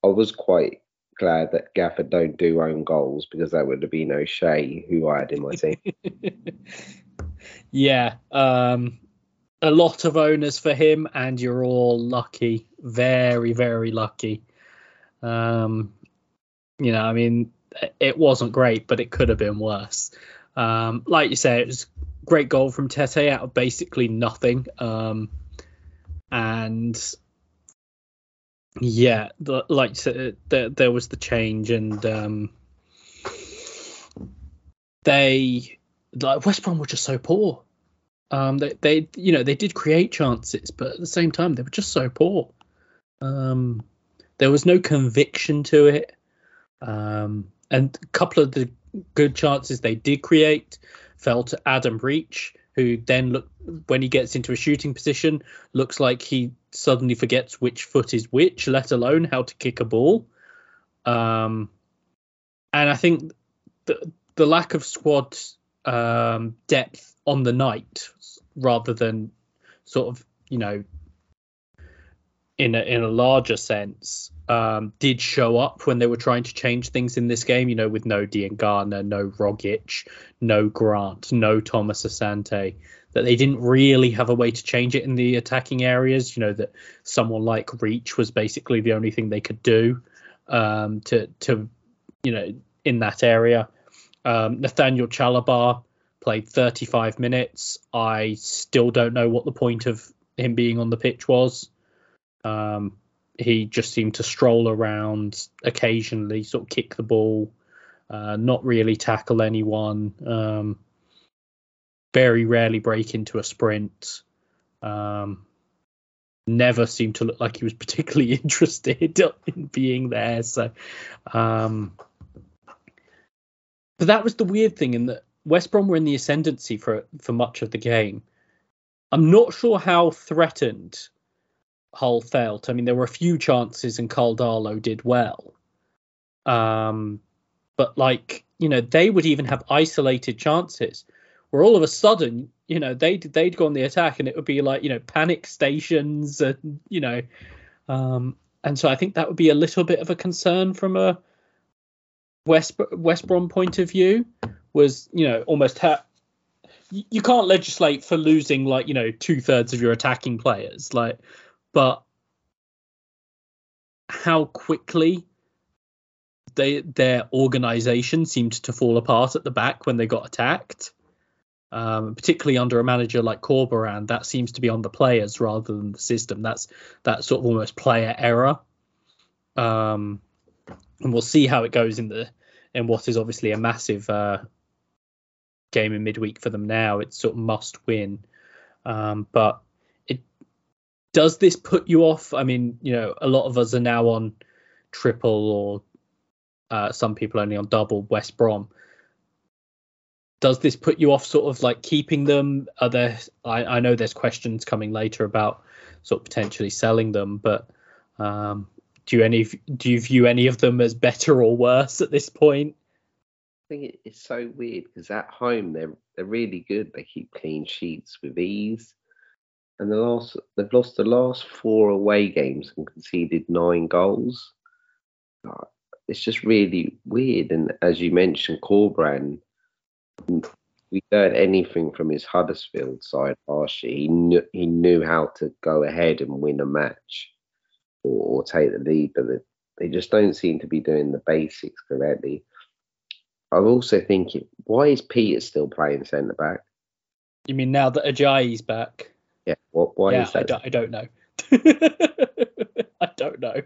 I was quite glad that Gaffer don't do own goals because that would have been O'Shea who I had in my team. yeah, um, a lot of owners for him, and you're all lucky, very very lucky. Um, you know, I mean, it wasn't great, but it could have been worse. Um, like you say, it was great goal from Tetteh out of basically nothing. Um, and yeah, like said, there, there was the change, and um, they like West Brom were just so poor. Um, they, they, you know, they did create chances, but at the same time, they were just so poor. Um, there was no conviction to it. Um, and a couple of the good chances they did create fell to Adam Reach, who then look when he gets into a shooting position, looks like he suddenly forgets which foot is which, let alone how to kick a ball. Um, and I think the the lack of squad um, depth on the night, rather than sort of you know in a in a larger sense um, did show up when they were trying to change things in this game. You know, with no Diangana, no Rogic, no Grant, no Thomas Asante, that they didn't really have a way to change it in the attacking areas. You know, that someone like Reach was basically the only thing they could do um, to to you know in that area. Um, Nathaniel Chalobah played 35 minutes. I still don't know what the point of him being on the pitch was. Um, he just seemed to stroll around occasionally, sort of kick the ball, uh, not really tackle anyone, um, very rarely break into a sprint. Um, never seemed to look like he was particularly interested in being there. So, um, but that was the weird thing in that West Brom were in the ascendancy for for much of the game. I'm not sure how threatened Hull felt. I mean, there were a few chances and Karl Darlow did well. Um, but like, you know, they would even have isolated chances where all of a sudden, you know, they'd they'd go on the attack and it would be like, you know, panic stations and you know, um, and so I think that would be a little bit of a concern from a West West Brom point of view. Was you know almost ha- you can't legislate for losing like you know two thirds of your attacking players like but how quickly they their organization seemed to fall apart at the back when they got attacked. Um, particularly under a manager like Corberan, that seems to be on the players rather than the system. That's that sort of almost player error. Um, and we'll see how it goes in the in what is obviously a massive uh, game in midweek for them now. It's sort of must win. Um, but does this put you off? I mean, you know, a lot of us are now on triple or uh, some people only on double West Brom. Does this put you off sort of like keeping them? Are there I, I know there's questions coming later about sort of potentially selling them, but um, do you any do you view any of them as better or worse at this point? I think it's so weird because at home they're they're really good. They keep clean sheets with ease and the last they've lost the last four away games and conceded nine goals. It's just really weird. And as you mentioned, Corberan, we learned anything from his Huddersfield side last year, he knew, he knew how to go ahead and win a match or, or take the lead, but they, they just don't seem to be doing the basics correctly. I'm also think, why is Peter still playing centre back? You mean now that Ajayi's back? Yeah, what? Why yeah, is that? I don't, I don't know. I don't know.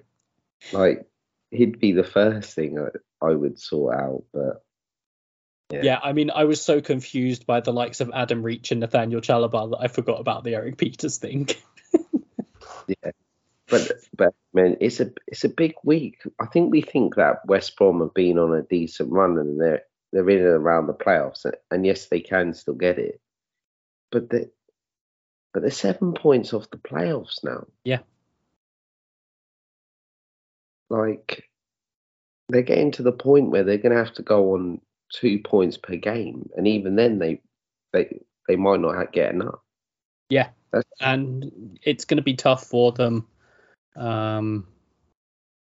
Like, he'd be the first thing I, I would sort out, but yeah. yeah. I mean, I was so confused by the likes of Adam Reach and Nathaniel Chalobah that I forgot about the Erik Pieters thing. yeah, but but man, it's a it's a big week. I think we think that West Brom have been on a decent run and they're they're in and around the playoffs, and yes, they can still get it, but they but they're seven points off the playoffs now. Yeah, like they're getting to the point where they're going to have to go on two points per game, and even then they they they might not get enough. Yeah, That's... and it's going to be tough for them, um,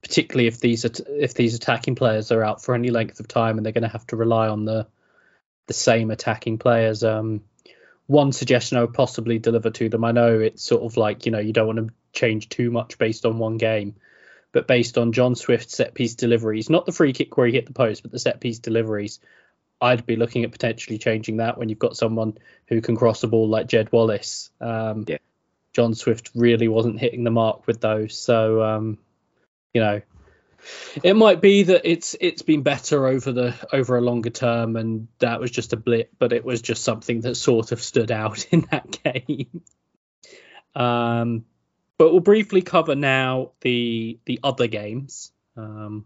particularly if these are if these attacking players are out for any length of time, and they're going to have to rely on the the same attacking players. Um, one suggestion I would possibly deliver to them. I know it's sort of like you know you don't want to change too much based on one game, but based on John Swift's set piece deliveries, not the free kick where he hit the post, but the set piece deliveries, I'd be looking at potentially changing that when you've got someone who can cross a ball like Jed Wallace. Um, yeah. John Swift really wasn't hitting the mark with those, so um, you know, it might be that it's it's been better over the over a longer term, and that was just a blip, but it was just something that sort of stood out in that game. um, but we'll briefly cover now the the other games. Um,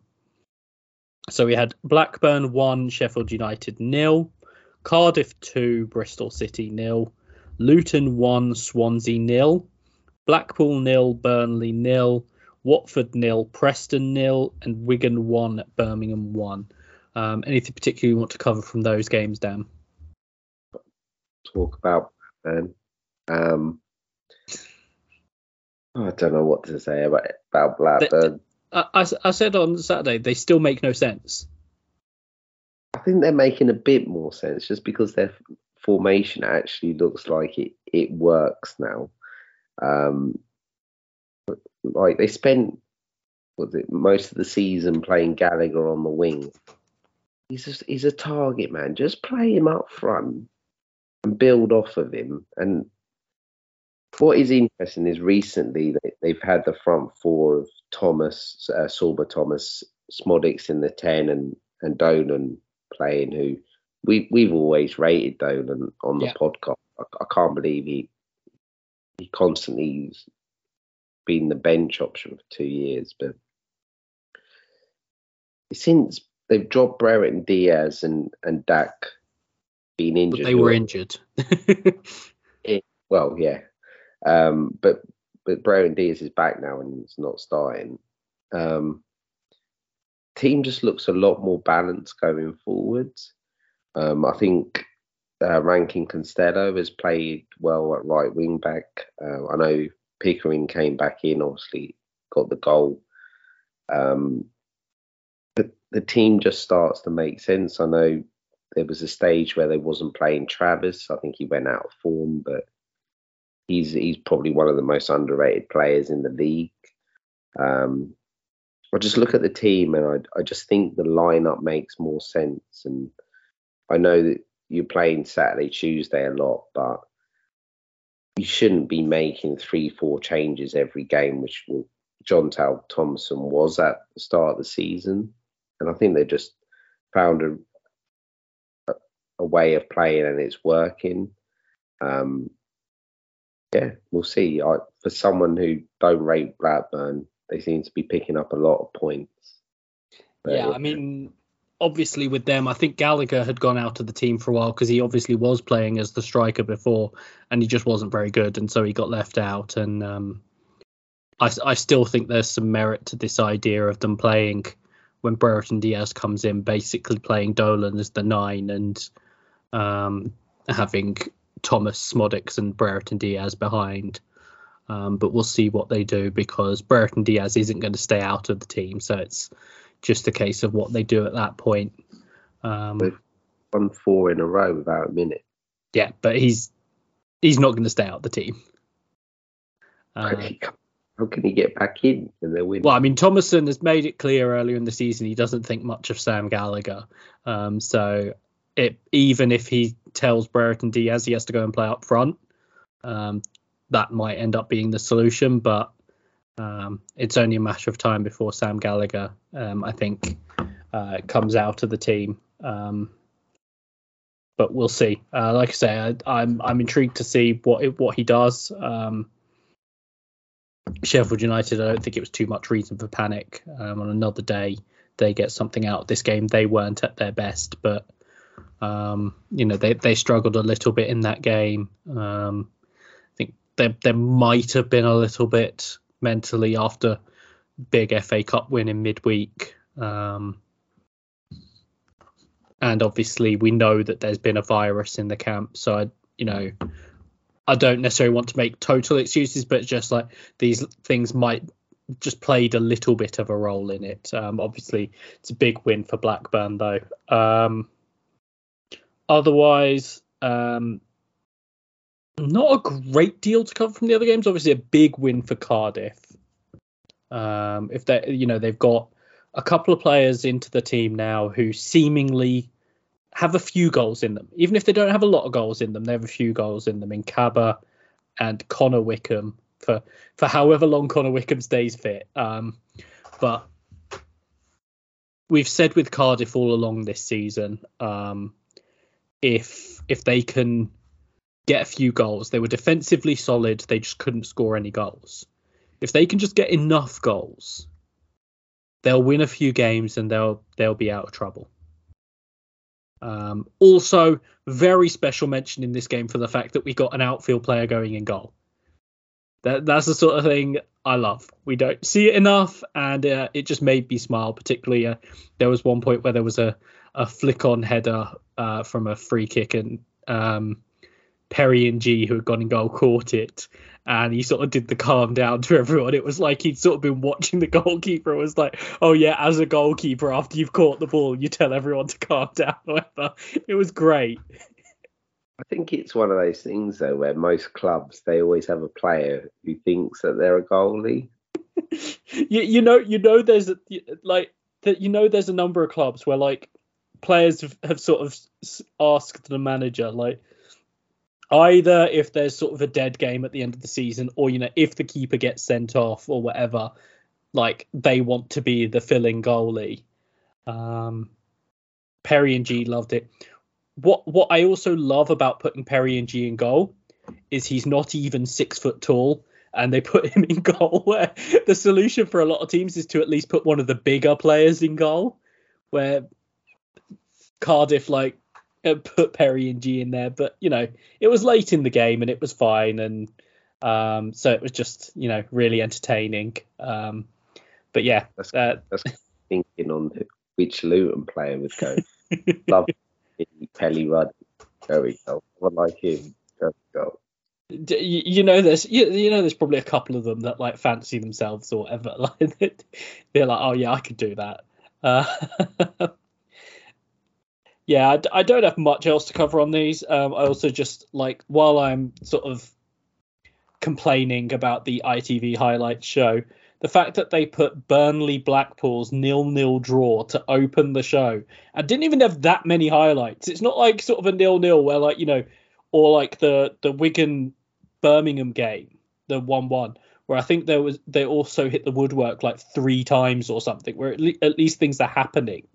so we had Blackburn one, Sheffield United nil, Cardiff two, Bristol City nil, Luton one, Swansea nil, Blackpool nil, Burnley nil, Watford nil, Preston nil, and Wigan one, Birmingham one. Um, anything particular you want to cover from those games, Dan? Talk about then. Um, I don't know what to say about about Blackburn. I, I said on Saturday they still make no sense. I think they're making a bit more sense just because their formation actually looks like it it works now. Um, like they spent was it most of the season playing Gallagher on the wing. He's just he's a target man. Just play him up front and build off of him. And what is interesting is recently they've had the front four of Thomas, uh, Sorba Thomas, Szmodics in the 10 and, and Dolan playing who we, we've always rated Dolan on the yeah. podcast. I, I, can't believe he he constantly been the bench option for two years, but since they've dropped Brereton Diaz and, and Dack being injured. But they were injured. it, well, yeah. Um, but but Brereton Diaz is back now and it's not starting. Um, team just looks a lot more balanced going forwards. Um, I think uh, Rankin Costello has played well at right wing back. Uh, I know Pickering came back in, obviously got the goal. Um, but the team just starts to make sense. I know there was a stage where they wasn't playing Travis. I think he went out of form, but he's he's probably one of the most underrated players in the league. Um, I just look at the team and I I just think the lineup makes more sense. And I know that you're playing Saturday, Tuesday a lot, but you shouldn't be making three, four changes every game, which Jon Dahl Tomasson was at the start of the season. And I think they just found a, a way of playing and it's working. Um, yeah, we'll see. I, for someone who don't rate Blackburn, they seem to be picking up a lot of points. But, yeah, I mean, obviously with them, I think Gallagher had gone out of the team for a while because he obviously was playing as the striker before, and he just wasn't very good, and so he got left out. And um, I, I still think there's some merit to this idea of them playing when Brereton Diaz comes in, basically playing Dolan as the nine and um, having Thomas Szmodics and Brereton Diaz behind. Um, but we'll see what they do because Brereton Diaz isn't going to stay out of the team, so it's just a case of what they do at that point. Um, won four in a row without a minute. Yeah, but he's he's not going to stay out the team. Uh, How can he get back in when they're winning? Well, I mean, Tomasson has made it clear earlier in the season he doesn't think much of Sam Gallagher. Um, so it, even if he tells Brereton Diaz he has to go and play up front, um, that might end up being the solution. But um, it's only a matter of time before Sam Gallagher, um, I think, uh, comes out of the team. Um, but we'll see. Uh, like I say, I, am I'm, I'm intrigued to see what what he does. Um, Sheffield United, I don't think it was too much reason for panic. Um, on another day, they get something out of this game. They weren't at their best, but um, you know they they struggled a little bit in that game. Um, I think there there might have been a little bit mentally after big FA Cup win in midweek. Um, and obviously we know that there's been a virus in the camp, so I, you know, I don't necessarily want to make total excuses, but just like these things might just played a little bit of a role in it. Um, obviously, it's a big win for Blackburn, though. Um, otherwise, um, not a great deal to cover from the other games. Obviously, a big win for Cardiff. Um, if they, you know, they've got a couple of players into the team now who seemingly have a few goals in them. Even if they don't have a lot of goals in them, they have a few goals in them in Kaba and Connor Wickham for for however long Connor Wickham stays fit. Um, but we've said with Cardiff all along this season, um, if if they can get a few goals, they were defensively solid. They just couldn't score any goals. If they can just get enough goals, they'll win a few games and they'll they'll be out of trouble. Um, also, very special mention in this game for the fact that we got an outfield player going in goal. That that's the sort of thing I love. We don't see it enough, and uh, it just made me smile. Particularly, uh, there was one point where there was a a flick on header uh, from a free kick, and um, Perry Ng, who had gone in goal, caught it, and he sort of did the calm down to everyone. It was like he'd sort of been watching the goalkeeper. It was like, oh yeah, as a goalkeeper, after you've caught the ball, you tell everyone to calm down. Whatever. It was great. I think it's one of those things though, where most clubs they always have a player who thinks that they're a goalie. you, you know, you know, there's a, like that. You know, there's a number of clubs where like players have, have sort of asked the manager like either if there's sort of a dead game at the end of the season or you know if the keeper gets sent off or whatever like they want to be the filling goalie. Um Perry Ng loved it. What what i also love about putting Perry Ng in goal is he's not even six foot tall and they put him in goal where the solution for a lot of teams is to at least put one of the bigger players in goal where cardiff like put Perry Ng in there, but you know it was late in the game and it was fine, and um, so it was just you know really entertaining. Um, but yeah, that's, uh, that's thinking on which Luton player would go. Love Pelly Rudd. There we go. What like him? There we go. You know, there's you, you know, there's probably a couple of them that like fancy themselves or whatever. Like they're like, oh yeah, I could do that. Uh, yeah, I, don't have much else to cover on these. Um, I also just like while I'm sort of complaining about the ITV highlights show, the fact that they put Burnley Blackpool's nil nil draw to open the show and didn't even have that many highlights. It's not like sort of a nil nil where like you know, or like the the Wigan Birmingham game, the one one where I think there was they also hit the woodwork like three times or something, where at, le- at least things are happening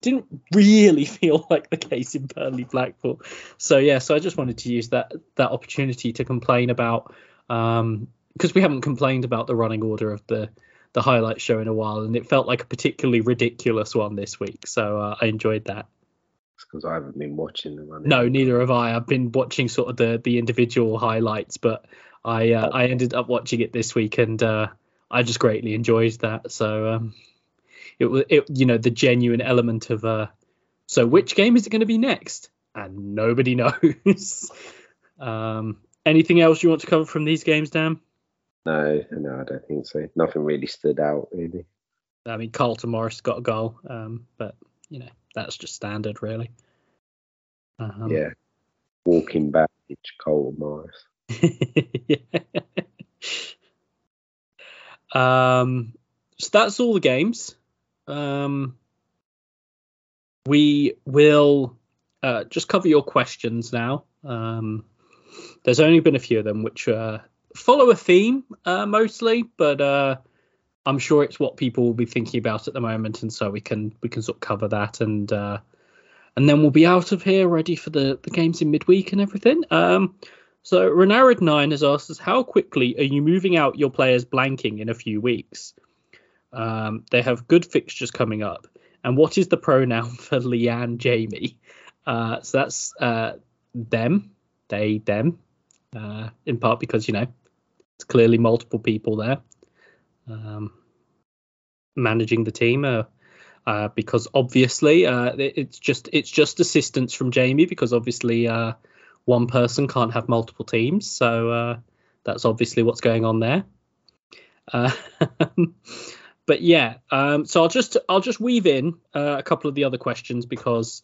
didn't really feel like the case in Burnley Blackpool. So yeah, so I just wanted to use that that opportunity to complain about um because we haven't complained about the running order of the the highlight show in a while, and it felt like a particularly ridiculous one this week. So uh, I enjoyed that. because I haven't been watching the running. No, neither have I. I've been watching sort of the the individual highlights, but I uh, I ended up watching it this week, and uh, I just greatly enjoyed that. So um, it was it you know the genuine element of uh so which game is it going to be next? And nobody knows. Um anything else you want to cover from these games dan? No no i don't think so. Nothing really stood out really. I mean carlton morris got a goal um but you know that's just standard really. Um, yeah, walking back, Cole Morris. yeah. Um, so that's all the games. Um, we will uh, just cover your questions now. Um, there's only been a few of them which uh, follow a theme uh, mostly, but uh, I'm sure it's what people will be thinking about at the moment, and so we can we can sort of cover that and uh, and then we'll be out of here ready for the the games in midweek and everything. Um, so Renarid Nine has asked us, how quickly are you moving out your players blanking in a few weeks? Um, they have good fixtures coming up, and what is the pronoun for Leanne Jamie? Uh, so that's uh, them, they, them, uh, in part because you know it's clearly multiple people there um, managing the team. Uh, uh, because obviously uh, it's just it's just assistance from Jamie because obviously one person can't have multiple teams, so that's obviously what's going on there. But yeah, um, so I'll just I'll just weave in uh, a couple of the other questions because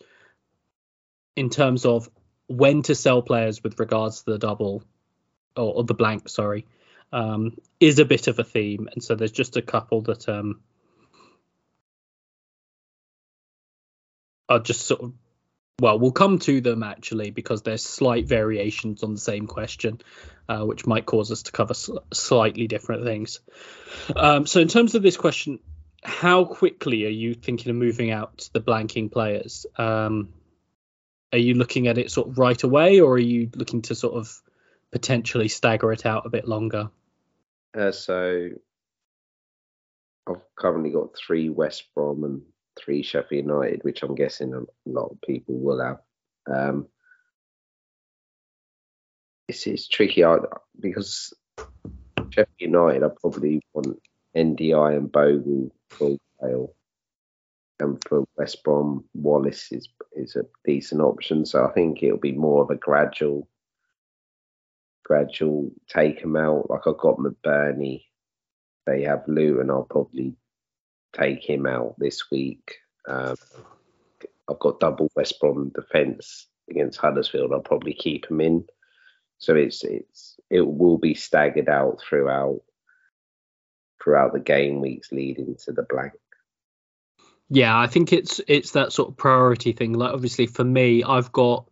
in terms of when to sell players with regards to the double or, or the blank, sorry, um, is a bit of a theme, and so there's just a couple that um, are just sort of well, we'll come to them actually because there's slight variations on the same question, uh, which might cause us to cover sl- slightly different things. Um, so, in terms of this question, how quickly are you thinking of moving out the blanking players? Um, are you looking at it sort of right away, or are you looking to sort of potentially stagger it out a bit longer? Uh, so, I've currently got three West Brom and three Sheffield United, which I'm guessing a lot of people will have. Um, it's tricky because Sheffield United, I probably want Ndiaye and Bogle full sale. And for West Brom, Wallace is is a decent option. So I think it'll be more of a gradual, gradual take them out. Like I've got McBurnie, they have Luton. I'll probably take him out this week. Um, I've got double West Brom defence against Huddersfield. I'll probably keep him in. So it's it's it will be staggered out throughout throughout the game weeks leading to the blank. Yeah, I think it's it's that sort of priority thing. Like obviously for me, I've got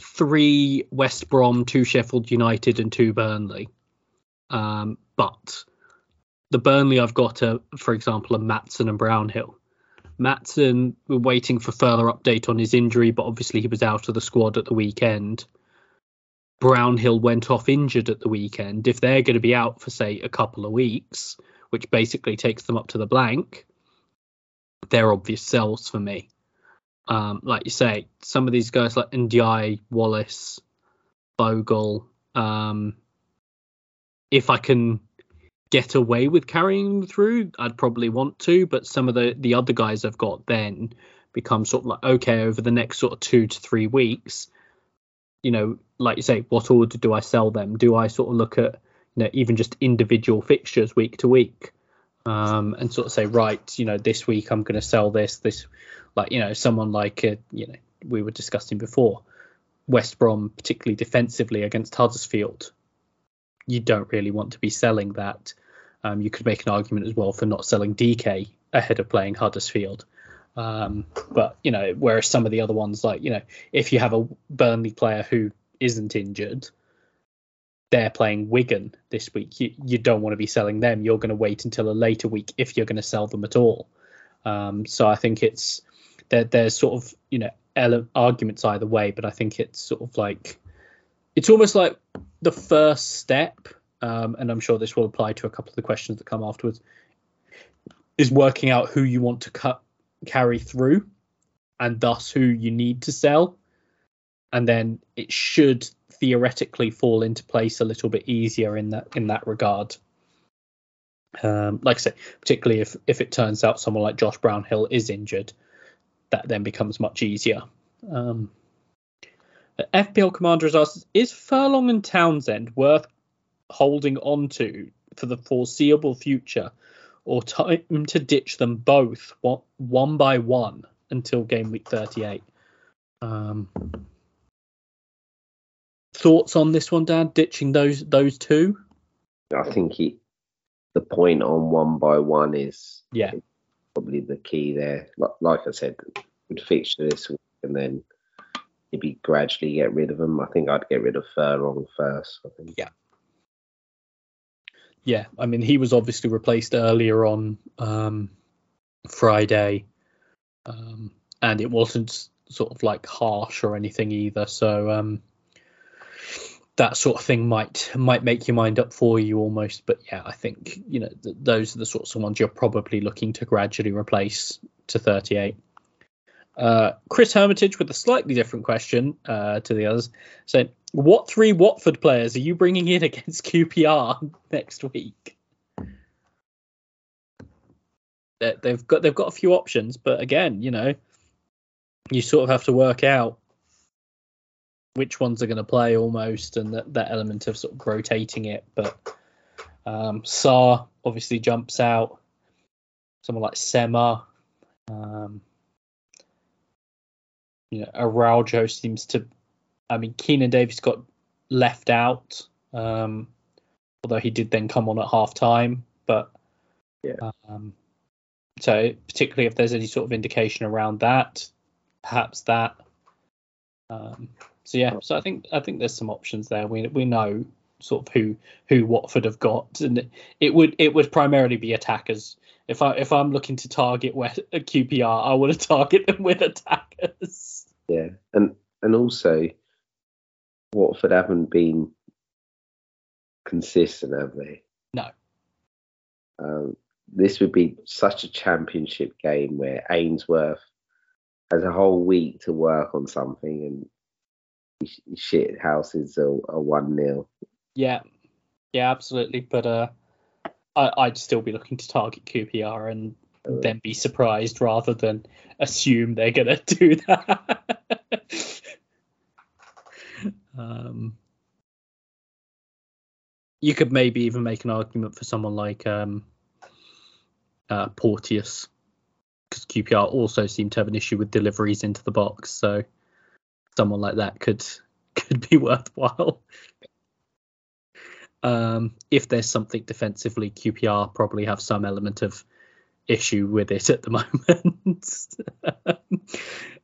three West Brom, two Sheffield United, and two Burnley. Um, but the Burnley I've got, are, for example, are Maatsen and Brownhill. Maatsen, we're waiting for further update on his injury, but obviously he was out of the squad at the weekend. Brownhill went off injured at the weekend. If they're going to be out for, say, a couple of weeks, which basically takes them up to the blank, they're obvious sells for me. Um, like you say, some of these guys like Ndiaye, Wallace, Bogle, um, if I can get away with carrying them through, I'd probably want to. But some of the the other guys I've got then become sort of like okay over the next sort of two to three weeks. You know, like you say, what order do I sell them? Do I sort of look at you know even just individual fixtures week to week, um, and sort of say right, you know, this week I'm going to sell this. This, like you know, someone like you know we were discussing before, West Brom, particularly defensively against Huddersfield. You don't really want to be selling that um, you could make an argument as well for not selling DK ahead of playing Huddersfield. Um, but you know, whereas some of the other ones, like you know, if you have a Burnley player who isn't injured, they're playing Wigan this week. You, you don't want to be selling them. You're going to wait until a later week if you're going to sell them at all. Um, so I think it's there, there's sort of you know ele- arguments either way, but I think it's sort of like it's almost like the first step um, and I'm sure this will apply to a couple of the questions that come afterwards, is working out who you want to cut carry through, and thus who you need to sell, and then it should theoretically fall into place a little bit easier in that in that regard. Um, like I say, particularly if if it turns out someone like Josh Brownhill is injured, that then becomes much easier. Um, FPL Commander has asked, is Furlong and Townsend worth holding on to for the foreseeable future, or time to ditch them both one, by one until game week 38? Um, thoughts on this one, Dad? Ditching those those two? I think he, the point on one by one is Yeah, probably the key there. Like, like I said, would fixture this week and then maybe gradually get rid of them. I think I'd get rid of Furlong first. I think. Yeah. Yeah. I mean, he was obviously replaced earlier on um, Friday, um, and it wasn't sort of like harsh or anything either. So um, that sort of thing might might make your mind up for you almost. But yeah, I think you know th- those are the sorts of ones you're probably looking to gradually replace to 38. Uh, Chris Hermitage with a slightly different question uh, to the others, saying, "What three Watford players are you bringing in against QPR next week?" They- They've got they've got a few options, but again, you know, you sort of have to work out which ones are going to play almost, and that, that element of sort of rotating it. But um, Sarr obviously jumps out. Someone like Sema. Um, you know, Araujo seems to. I mean, Keinan Davis got left out, um, although he did then come on at half time. But Yeah. um, so particularly if there's any sort of indication around that, perhaps that. Um, so yeah, so I think I think there's some options there. We we know sort of who who Watford have got, and it would it would primarily be attackers. If I if I'm looking to target West, QPR, I want to target them with attackers. Yeah, and and also Watford haven't been consistent, have they? No. Um, this would be such a championship game where Ainsworth has a whole week to work on something, and shit houses a, a one 0 Yeah, yeah, absolutely. But uh, I, I'd still be looking to target QPR and then be surprised rather than assume they're gonna do that. Um, you could maybe even make an argument for someone like um, uh, Porteous, because QPR also seem to have an issue with deliveries into the box. So someone like that could could be worthwhile. Um, if there's something defensively, QPR probably have some element of issue with it at the moment.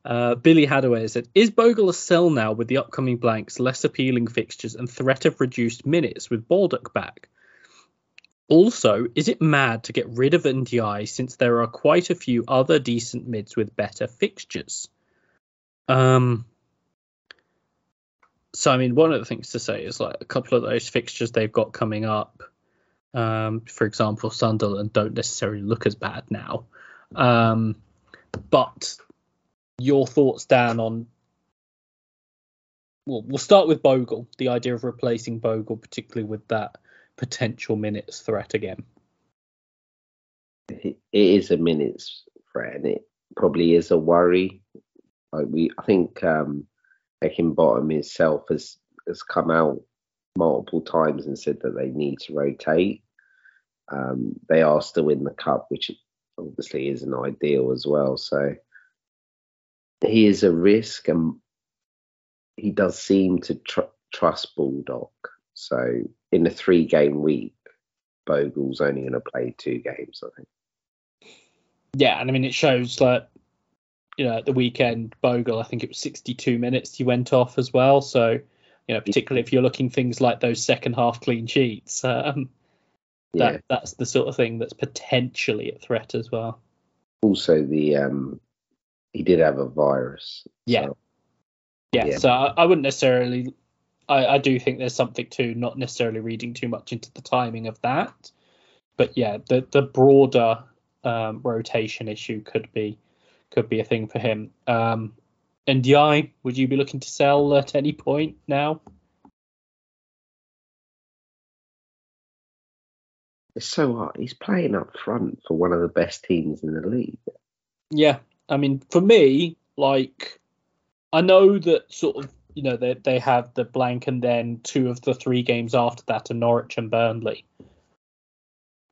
uh, Billy Hadaway said, "Is Bogle a sell now with the upcoming blanks, less appealing fixtures, and threat of reduced minutes with Baldock back? Also, is it mad to get rid of Ndiaye since there are quite a few other decent mids with better fixtures?" Um, so I mean, one of the things to say is like a couple of those fixtures they've got coming up. Um, for example, Sunderland don't necessarily look as bad now. Um, but your thoughts, Dan, on well, we'll start with Bogle. The idea of replacing Bogle, particularly with that potential minutes threat again. It is a minutes threat, and it probably is a worry. Like we, I think um, Heckingbottom himself has has come out multiple times and said that they need to rotate. Um, they are still in the cup, which obviously isn't ideal as well. So he is a risk, and he does seem to tr- trust Baldock. So in a three-game week, Bogle's only going to play two games, I think. Yeah, and I mean it shows that you know at the weekend Bogle, I think it was 62 minutes he went off as well. So you know particularly if you're looking things like those second half clean sheets, um, that Yeah. that's the sort of thing that's potentially a threat as well. Also, the um, he did have a virus. Yeah. so- Yeah, Yeah. so I, I wouldn't necessarily. I, I do think there's something to not necessarily reading too much into the timing of that, but yeah, the the broader um, rotation issue could be could be a thing for him. Um, Ndiaye, would you be looking to sell at any point now? It's so hard. He's playing up front for one of the best teams in the league. Yeah, I mean, for me, like, I know that sort of, you know, they they have the blank and then two of the three games after that are Norwich and Burnley.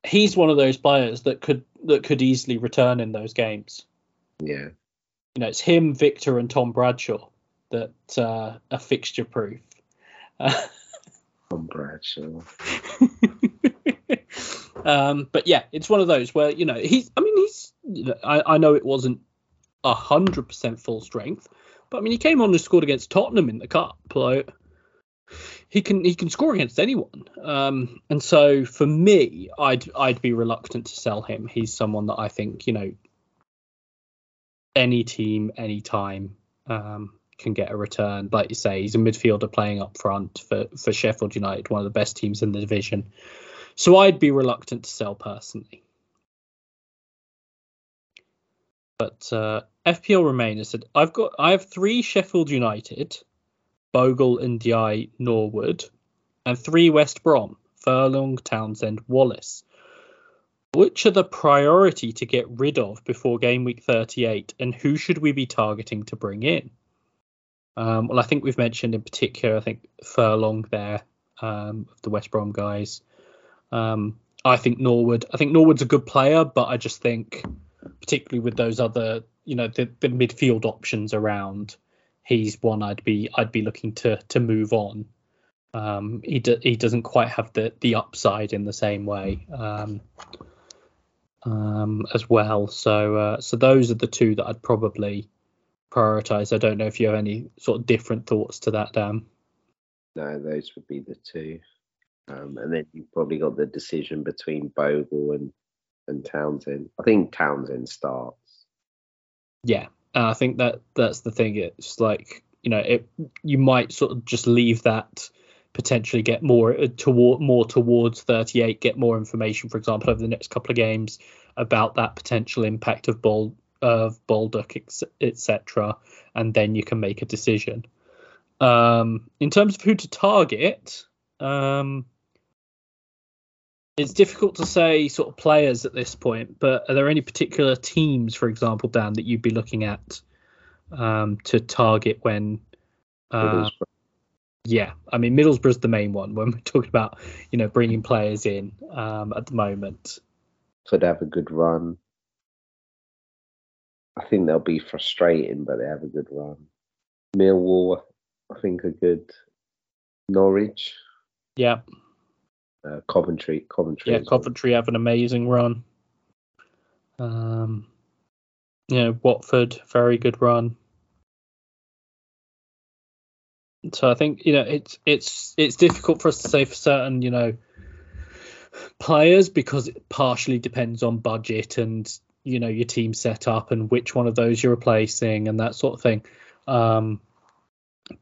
He's one of those players that could that could easily return in those games. Yeah, You know, it's him, Victor, and Tom Bradshaw. that uh, are fixture proof. On Bradshaw. um, but yeah, it's one of those where you know he's. I mean, he's. You know, I, I know it wasn't a hundred percent full strength, but I mean, he came on and scored against Tottenham in the cup. Like, he can he can score against anyone. Um, and so for me, I'd I'd be reluctant to sell him. He's someone that I think you know any team, any time um, can get a return. Like you say, he's a midfielder playing up front for for Sheffield United, one of the best teams in the division. So I'd be reluctant to sell personally. But uh, FPL Remainer said, I've got I have three Sheffield United, Bogle, Ndiaye Norwood, and three West Brom, Furlong, Townsend, Wallace. Which are the priority to get rid of before game week 38, and who should we be targeting to bring in? Um, well, I think we've mentioned in particular, I think Furlong there, um, the West Brom guys. Um, I think Norwood. I think Norwood's a good player, but I just think, particularly with those other, you know, the, the midfield options around, he's one I'd be I'd be looking to to move on. Um, he do, he doesn't quite have the the upside in the same way um, um, as well. So uh, so those are the two that I'd probably prioritize. I don't know if you have any sort of different thoughts to that, Dan. No, those would be the two. Um, and then you've probably got the decision between Bogle and and Townsend. I think Townsend starts. Yeah, I think that that's the thing. It's like you know, it you might sort of just leave that potentially get more uh, toward more towards 38, get more information, for example, over the next couple of games about that potential impact of ball of Baldock, etc., and then you can make a decision. Um, in terms of who to target, um, it's difficult to say sort of players at this point, but are there any particular teams, for example, Dan, that you'd be looking at um, to target when? Uh, yeah, I mean Middlesbrough's the main one when we're talking about you know bringing players in um, at the moment. Could have a good run. I think they'll be frustrating, but they have a good run. Millwall, I think, are good. Norwich. Yeah. Uh, Coventry, Coventry. Yeah, Coventry well. have an amazing run. Um, you know, Watford, very good run. So I think you know it's it's it's difficult for us to say for certain you know players because it partially depends on budget and you know your team setup and which one of those you're replacing and that sort of thing. Um,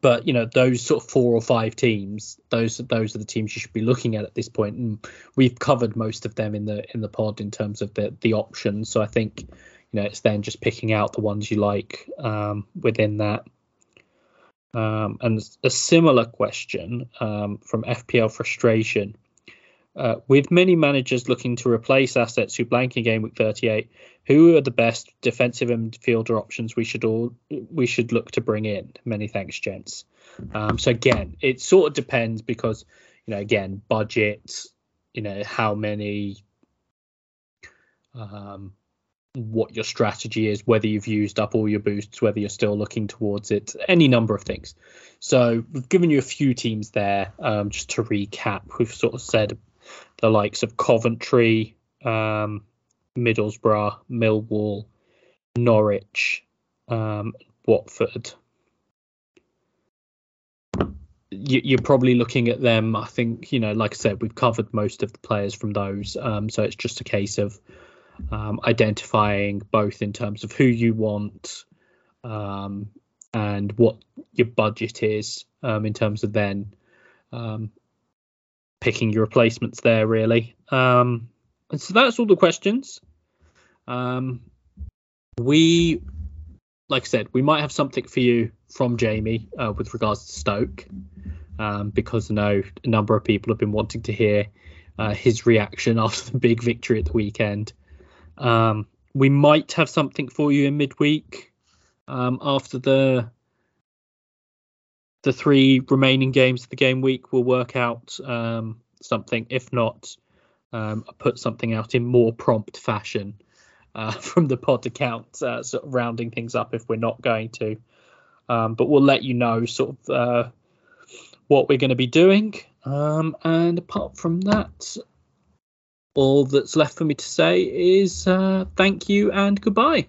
but you know those sort of four or five teams those those are the teams you should be looking at at this point. And we've covered most of them in the in the pod in terms of the the options. So i think you know it's then just picking out the ones you like um, within that um, and a similar question um, from fpl frustration uh, with many managers looking to replace assets who blank in game week 38, who are the best defensive and midfielder options we should all we should look to bring in? Many thanks, gents. Um, so again, it sort of depends because you know again budget, you know how many, um, what your strategy is, whether you've used up all your boosts, whether you're still looking towards it, any number of things. So we've given you a few teams there. Um, just to recap, we've sort of said the likes of Coventry, um, Middlesbrough, Millwall, Norwich, um, Watford. You, are probably looking at them. I think you know, like I said, we've covered most of the players from those, um, so it's just a case of um, identifying both in terms of who you want um, and what your budget is um, in terms of then um, picking your replacements there, really. Um, and so that's all the questions. We, like I said, we might have something for you from Jamie uh, with regards to Stoke, um, because I know a number of people have been wanting to hear uh, his reaction after the big victory at the weekend. Um, we might have something for you in midweek um, after the the three remaining games of the game week We'll work out um, something. If not, um, I'll put something out in more prompt fashion uh, from the pod account, uh, sort of rounding things up if we're not going to. Um, but we'll let you know sort of uh, what we're going to be doing. Um, and apart from that, all that's left for me to say is uh, thank you and goodbye.